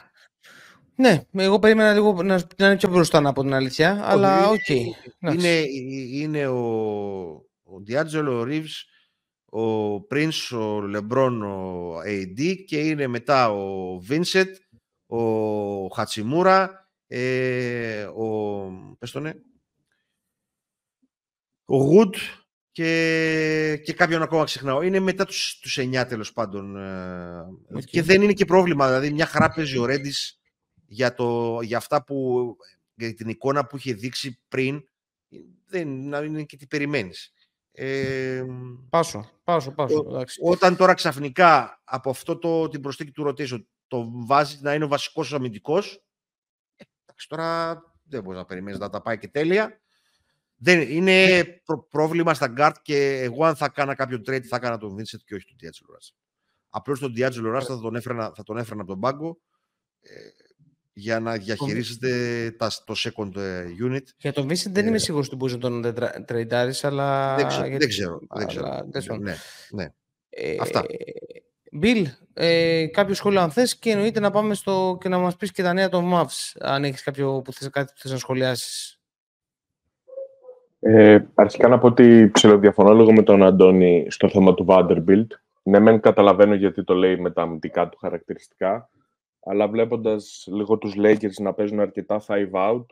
Speaker 1: Ναι, εγώ περίμενα λίγο να, να είναι πιο μπροστά από την αλήθεια, αλλά OK. Okay.
Speaker 2: Είναι, είναι ο, ο Διάτζελο, ο Ρίβς, ο Prince, ο Λεμπρόν, ο AD και είναι μετά ο Βίνσετ, ο Χατσιμούρα, ε, ο, πες το ναι, ο Γουτ και, και κάποιον ακόμα ξεχνάω. Είναι μετά τους, τους 9 τέλος πάντων. Okay. Ε, και δεν είναι και πρόβλημα. Δηλαδή μια χαρά παίζει ο Ρέντις για, το, για αυτά που, για την εικόνα που είχε δείξει πριν. Δεν είναι και τι περιμένεις.
Speaker 1: Ε, πάσο, πάσο, πάσο.
Speaker 2: όταν τώρα ξαφνικά από αυτό το, την προσθήκη του rotation το βάζεις να είναι ο βασικός αμυντικός, ε, εντάξει, τώρα δεν μπορείς να περιμένεις να τα πάει και τέλεια. Δεν, είναι πρόβλημα στα guard και εγώ αν θα κάνα κάποιο trade θα έκανα τον Vincent και όχι τον D'Angelo Russell. Απλώς τον D'Angelo Russell θα τον έφερνα, θα τον έφερνα από τον πάγκο ε, για να διαχειρίζεται τα, το second ε, unit.
Speaker 1: Για τον Vincent δεν είμαι ε, σίγουρος ότι μπορείς να τον τρέιντάρεις, αλλά...
Speaker 2: Δεν ξέρω, δεν ξέρω. Δεν ξέρω. Ναι, ναι. Ε, Αυτά.
Speaker 1: Μπιλ, ε, κάποιο σχόλιο αν θες και εννοείται να πάμε στο, και να μας πεις και τα νέα των Mavs, αν έχεις κάποιο που θες, κάτι που θες να σχολιάσεις.
Speaker 3: Ε, αρχικά να πω ότι ψηλοδιαφωνώ λίγο με τον Αντώνη στο θέμα του Vanderbilt. Ναι, μεν καταλαβαίνω γιατί το λέει με τα αμυντικά του χαρακτηριστικά, αλλά βλέποντας λίγο τους Lakers να παίζουν αρκετά five out,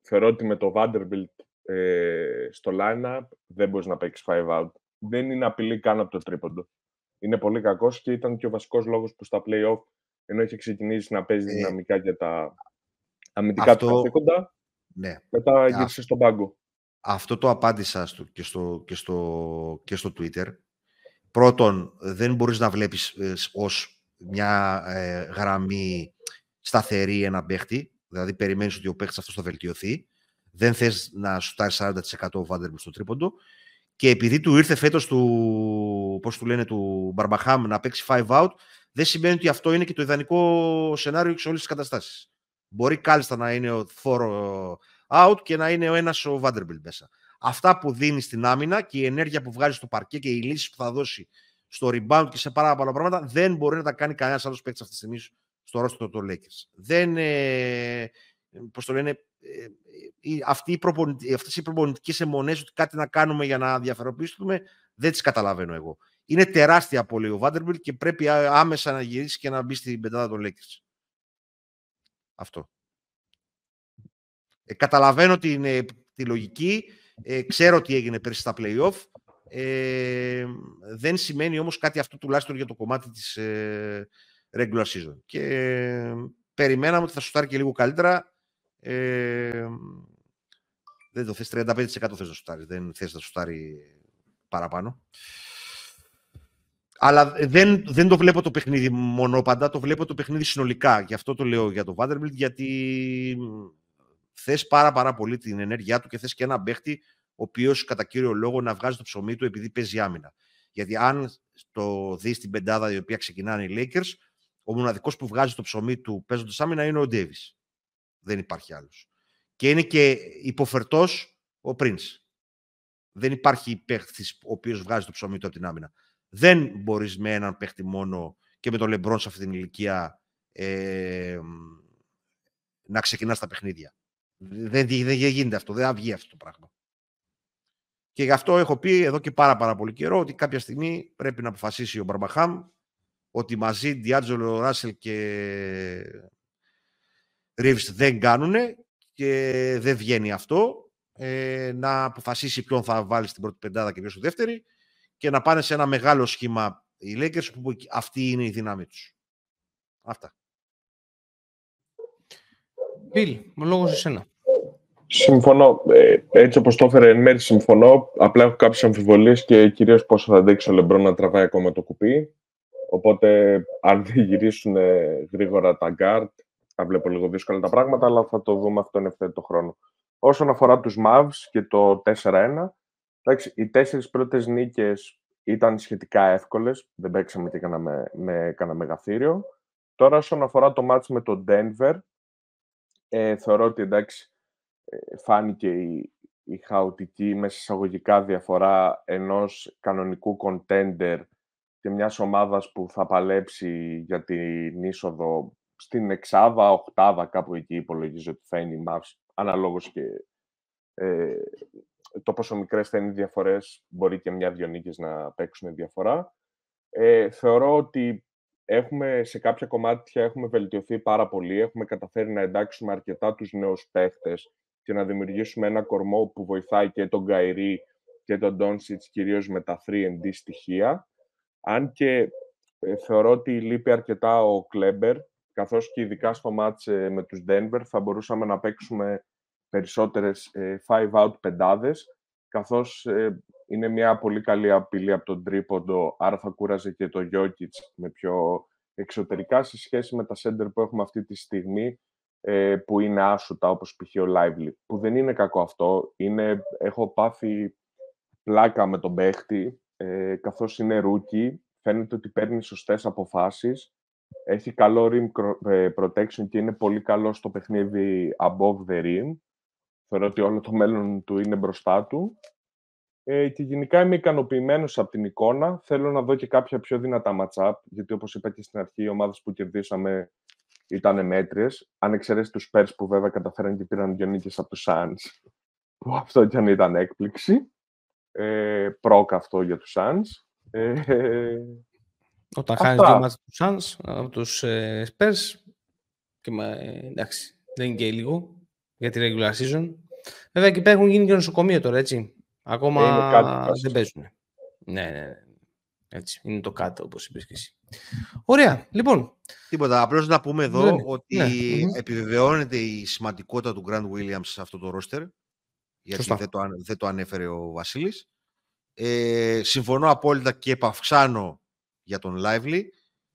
Speaker 3: θεωρώ ότι με το Vanderbilt ε, στο line-up δεν μπορείς να παίξεις five out. Δεν είναι απειλή καν από το τρίποντο. Είναι πολύ κακός και ήταν και ο βασικός λόγος που στα play-off, ενώ είχε ξεκινήσει να παίζει ε, δυναμικά για τα αμυντικά αυτό... του καθήκοντα, ναι. μετά γύρισε στον πάγκο.
Speaker 2: Αυτό το απάντησα στο, και, στο, και, στο, και στο Twitter. Πρώτον, δεν μπορείς να βλέπεις ε, ως μια ε, γραμμή σταθερή ένα παίχτη, δηλαδή περιμένεις ότι ο παίχτης αυτός θα βελτιωθεί. Δεν θες να σουτάρεις 40% ο Βάντερμπιλ στο τρίποντο. Και επειδή του ήρθε φέτος του, πώς του λένε, του Μπαρμπαχάμ να παίξει 5 out, δεν σημαίνει ότι αυτό είναι και το ιδανικό σενάριο σε όλες τις καταστάσεις. Μπορεί κάλλιστα να είναι ο φόρο out και να είναι ο ένας ο Vanderbilt μέσα. Αυτά που δίνεις στην άμυνα και η ενέργεια που βγάζεις στο παρκέ και οι λύσεις που θα δώσει στο rebound και σε πάρα πολλά πράγματα δεν μπορεί να τα κάνει κανένας άλλος παίκτης αυτή τη στιγμή στο ρόστο των Lakers. Δεν. Ε, Πώς το λένε, ε, ε αυτοί οι αυτές οι προπονητικές αιμονές ότι κάτι να κάνουμε για να διαφοροποιήσουμε δεν τις καταλαβαίνω εγώ. Είναι τεράστια απώλεια ο Vanderbilt και πρέπει άμεσα να γυρίσει και να μπει στην πεντάδα των Lakers. Αυτό. Ε, καταλαβαίνω την, ε, τη λογική, ε, ξέρω τι έγινε πέρσι στα play-off. Ε, δεν σημαίνει όμως κάτι αυτό τουλάχιστον για το κομμάτι της ε, regular season. Και περιμέναμε ότι θα σουτάρει και λίγο καλύτερα. Ε, δεν το θες, 35% θες να σουτάρεις, δεν θες να σουτάρει παραπάνω. Αλλά δεν, δεν το βλέπω το παιχνίδι μονόπαντα, το βλέπω το παιχνίδι συνολικά. Γι' αυτό το λέω για το Vanderbilt, γιατί θες πάρα πάρα πολύ την ενέργειά του και θες και ένα παίχτη ο οποίος κατά κύριο λόγο να βγάζει το ψωμί του επειδή παίζει άμυνα. Γιατί αν το δεις στην πεντάδα η οποία ξεκινάνε οι Lakers, ο μοναδικός που βγάζει το ψωμί του παίζοντας άμυνα είναι ο Ντέβι. Δεν υπάρχει άλλος. Και είναι και υποφερτός ο Prince. Δεν υπάρχει παίχτης ο οποίος βγάζει το ψωμί του από την άμυνα. Δεν μπορείς με έναν παίχτη μόνο και με τον Λεμπρόν σε αυτή την ηλικία ε, να ξεκινάς τα παιχνίδια. Δεν, δεν γίνεται αυτό, δεν θα βγει αυτό το πράγμα. Και γι' αυτό έχω πει εδώ και πάρα, πάρα πολύ καιρό ότι κάποια στιγμή πρέπει να αποφασίσει ο Μπαρμπαχάμ ότι μαζί Διάτζολο, Ράσελ και Ρίβς δεν κάνουν και δεν βγαίνει αυτό. Ε, να αποφασίσει ποιον θα βάλει στην πρώτη πεντάδα και ποιος στη δεύτερη και να πάνε σε ένα μεγάλο σχήμα οι Lakers που αυτή είναι η δύναμή τους. Αυτά.
Speaker 1: Μπιλ, ο λόγος εσένα.
Speaker 3: Συμφωνώ. Ε, έτσι όπως το έφερε εν μέρει συμφωνώ. Απλά έχω κάποιες αμφιβολίες και κυρίως πόσο θα αντέξει ο Λεμπρό να τραβάει ακόμα το κουπί. Οπότε αν δεν γυρίσουν γρήγορα τα guard, θα βλέπω λίγο δύσκολα τα πράγματα, αλλά θα το δούμε αυτό εν ευθέτω χρόνο. Όσον αφορά τους Mavs και το 4-1, εντάξει, οι τέσσερις πρώτες νίκες ήταν σχετικά εύκολες, δεν παίξαμε και με, με κανένα μεγαθύριο. Τώρα, όσον αφορά το μάτς με το Denver, ε, θεωρώ ότι εντάξει, ε, φάνηκε η, η χαοτική μέσα εισαγωγικά διαφορά ενός κανονικού contender και μιας ομάδας που θα παλέψει για την είσοδο στην εξάδα, οχτάδα, κάπου εκεί υπολογίζω ότι θα είναι η Mavs, αναλόγως και ε, το πόσο μικρές θα είναι οι διαφορές, μπορεί και μια-δυο νίκες να παίξουν διαφορά. Ε, θεωρώ ότι έχουμε, σε κάποια κομμάτια έχουμε βελτιωθεί πάρα πολύ, έχουμε καταφέρει να εντάξουμε αρκετά τους νέους παίχτες και να δημιουργήσουμε ένα κορμό που βοηθάει και τον Γκαϊρή και τον Ντόνσιτς κυρίως με τα 3D στοιχεία. Αν και ε, θεωρώ ότι λείπει αρκετά ο Κλέμπερ, καθώς και ειδικά στο μάτς ε, με τους Denver θα μπορούσαμε να παίξουμε περισσότερες ε, five out πεντάδες, καθώς ε, είναι μια πολύ καλή απειλή από τον τρίποντο, άρα θα κούραζε και το Jokic με πιο εξωτερικά σε σχέση με τα center που έχουμε αυτή τη στιγμή, ε, που είναι άσουτα, όπως π.χ. ο Lively, που δεν είναι κακό αυτό. Είναι, έχω πάθει πλάκα με τον παίχτη, ε, καθώς είναι rookie, φαίνεται ότι παίρνει σωστές αποφάσεις, έχει καλό rim protection και είναι πολύ καλός στο παιχνίδι above the rim. Θεωρώ ότι όλο το μέλλον του είναι μπροστά του. Ε, και γενικά είμαι ικανοποιημένος από την εικόνα. Θέλω να δω και κάποια πιο δυνατά match-up, γιατί όπως είπα και στην αρχή, οι ομάδες που κερδίσαμε ήταν μέτριες. Αν εξαιρέσεις τους Spurs που βέβαια καταφέραν και πήραν δύο νίκε από τους Suns, που αυτό κι αν ήταν έκπληξη. Ε, πρόκ αυτό για τους Suns. Ε,
Speaker 1: Όταν χάνεις δύο μάτια τους Suns, από τους ε, Spurs, και, ε, εντάξει, δεν είναι και λίγο για τη regular season. Βέβαια εκεί πέρα έχουν γίνει και νοσοκομείο τώρα, έτσι. Ακόμα δεν παίζουν. Ναι, ναι, ναι. Έτσι, είναι το κάτω, όπως είπες και εσύ. Ωραία, λοιπόν.
Speaker 2: Τίποτα, απλώς να πούμε εδώ ναι, ότι ναι. επιβεβαιώνεται η σημαντικότητα του Grant Williams σε αυτό το roster, γιατί δεν το, δεν το ανέφερε ο Βασίλης. Ε, συμφωνώ απόλυτα και επαυξάνω για τον Lively.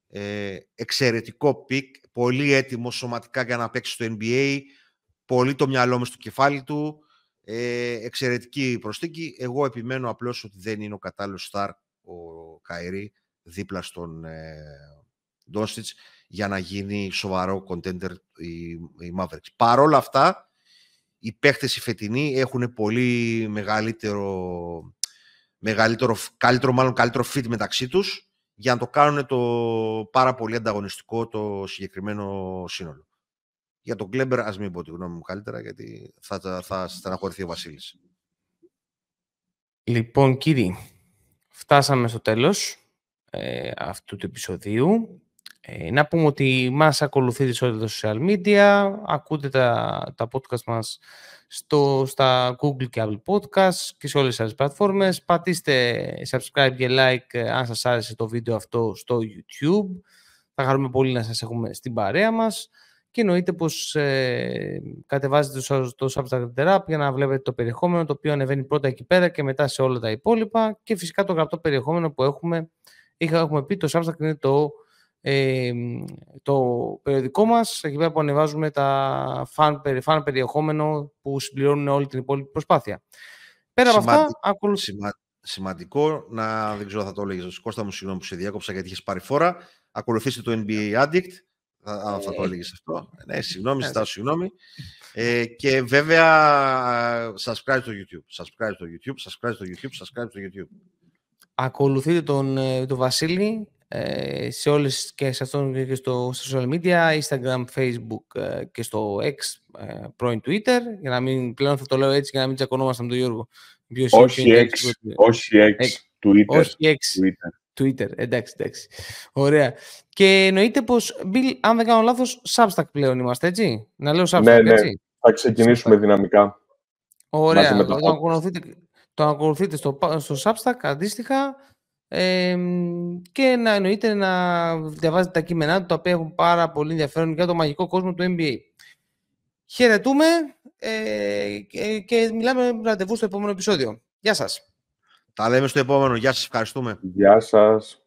Speaker 2: Ε, εξαιρετικό pick, πολύ έτοιμος σωματικά για να παίξει στο NBA, πολύ το μυαλό του στο κεφάλι του, ε, εξαιρετική προσθήκη. Εγώ επιμένω απλώς ότι δεν είναι ο κατάλληλος στάρ ο Καϊρή δίπλα στον ε, για να γίνει σοβαρό contender οι, οι Mavericks. Παρ' όλα αυτά, οι παίχτες οι φετινοί έχουν πολύ μεγαλύτερο, μεγαλύτερο καλύτερο, μάλλον καλύτερο fit μεταξύ τους για να το κάνουν το πάρα πολύ ανταγωνιστικό το συγκεκριμένο σύνολο. Για τον Κλέμπερ, ας μην πω τη γνώμη μου καλύτερα, γιατί θα, θα στεναχωρηθεί ο Βασίλης.
Speaker 1: Λοιπόν, κύριοι, φτάσαμε στο τέλος ε, αυτού του επεισοδίου. Ε, να πούμε ότι μας ακολουθείτε σε όλα τα social media, ακούτε τα, τα podcast μας στο, στα Google και Apple Podcasts και σε όλες τις άλλες πλατφόρμες. Πατήστε subscribe και like ε, αν σας άρεσε το βίντεο αυτό στο YouTube. Θα χαρούμε πολύ να σας έχουμε στην παρέα μας και εννοείται πως ε, κατεβάζετε το, το Substack App για να βλέπετε το περιεχόμενο το οποίο ανεβαίνει πρώτα εκεί πέρα και μετά σε όλα τα υπόλοιπα και φυσικά το γραπτό περιεχόμενο που έχουμε, είχα, έχουμε πει το Substack είναι το, ε, το περιοδικό μας εκεί πέρα που ανεβάζουμε τα φαν, φαν περιεχόμενο που συμπληρώνουν όλη την υπόλοιπη προσπάθεια. Πέρα από αυτά,
Speaker 2: ακολουθεί. σημαντικό να, δεν ξέρω θα το έλεγες, Κώστα μου συγγνώμη που σε διάκοψα γιατί είχες πάρει φόρα, ακολουθήστε το NBA Addict, θα, θα το ε, έλεγες αυτό. Ναι, συγγνώμη, ζητάω συγγνώμη. Ε, και βέβαια, subscribe στο YouTube. Subscribe στο YouTube, subscribe στο YouTube, subscribe στο YouTube.
Speaker 1: Ακολουθείτε τον, ε, τον Βασίλη ε, σε όλες και σε αυτόν και στο social media, Instagram, Facebook ε, και στο X, ε, πρώην Twitter, για να μην, πλέον θα το λέω έτσι για να μην τσακωνόμαστε με τον Γιώργο.
Speaker 3: Όχι X, όχι X, Twitter.
Speaker 1: Όχι X, Twitter. Twitter. Εντάξει, εντάξει. Ωραία. Και εννοείται πως, Bill, αν δεν κάνω λάθος, Substack πλέον είμαστε, έτσι; Να λέω Substack,
Speaker 3: ναι, ναι.
Speaker 1: έτσι;
Speaker 3: Θα ξεκινήσουμε δυναμικά.
Speaker 1: Ωραία. Το, το, ακολουθείτε, το ακολουθείτε στο, στο Substack αντίστοιχα. Ε, και να εννοείται να διαβάζετε τα κείμενά του, τα οποία έχουν πάρα πολύ ενδιαφέρον για το μαγικό κόσμο του NBA. Χαιρετούμε ε, και, και μιλάμε ραντεβού στο επόμενο επεισόδιο. Γεια σας.
Speaker 2: Τα λέμε στο επόμενο. Γεια σας. Ευχαριστούμε.
Speaker 3: Γεια σας.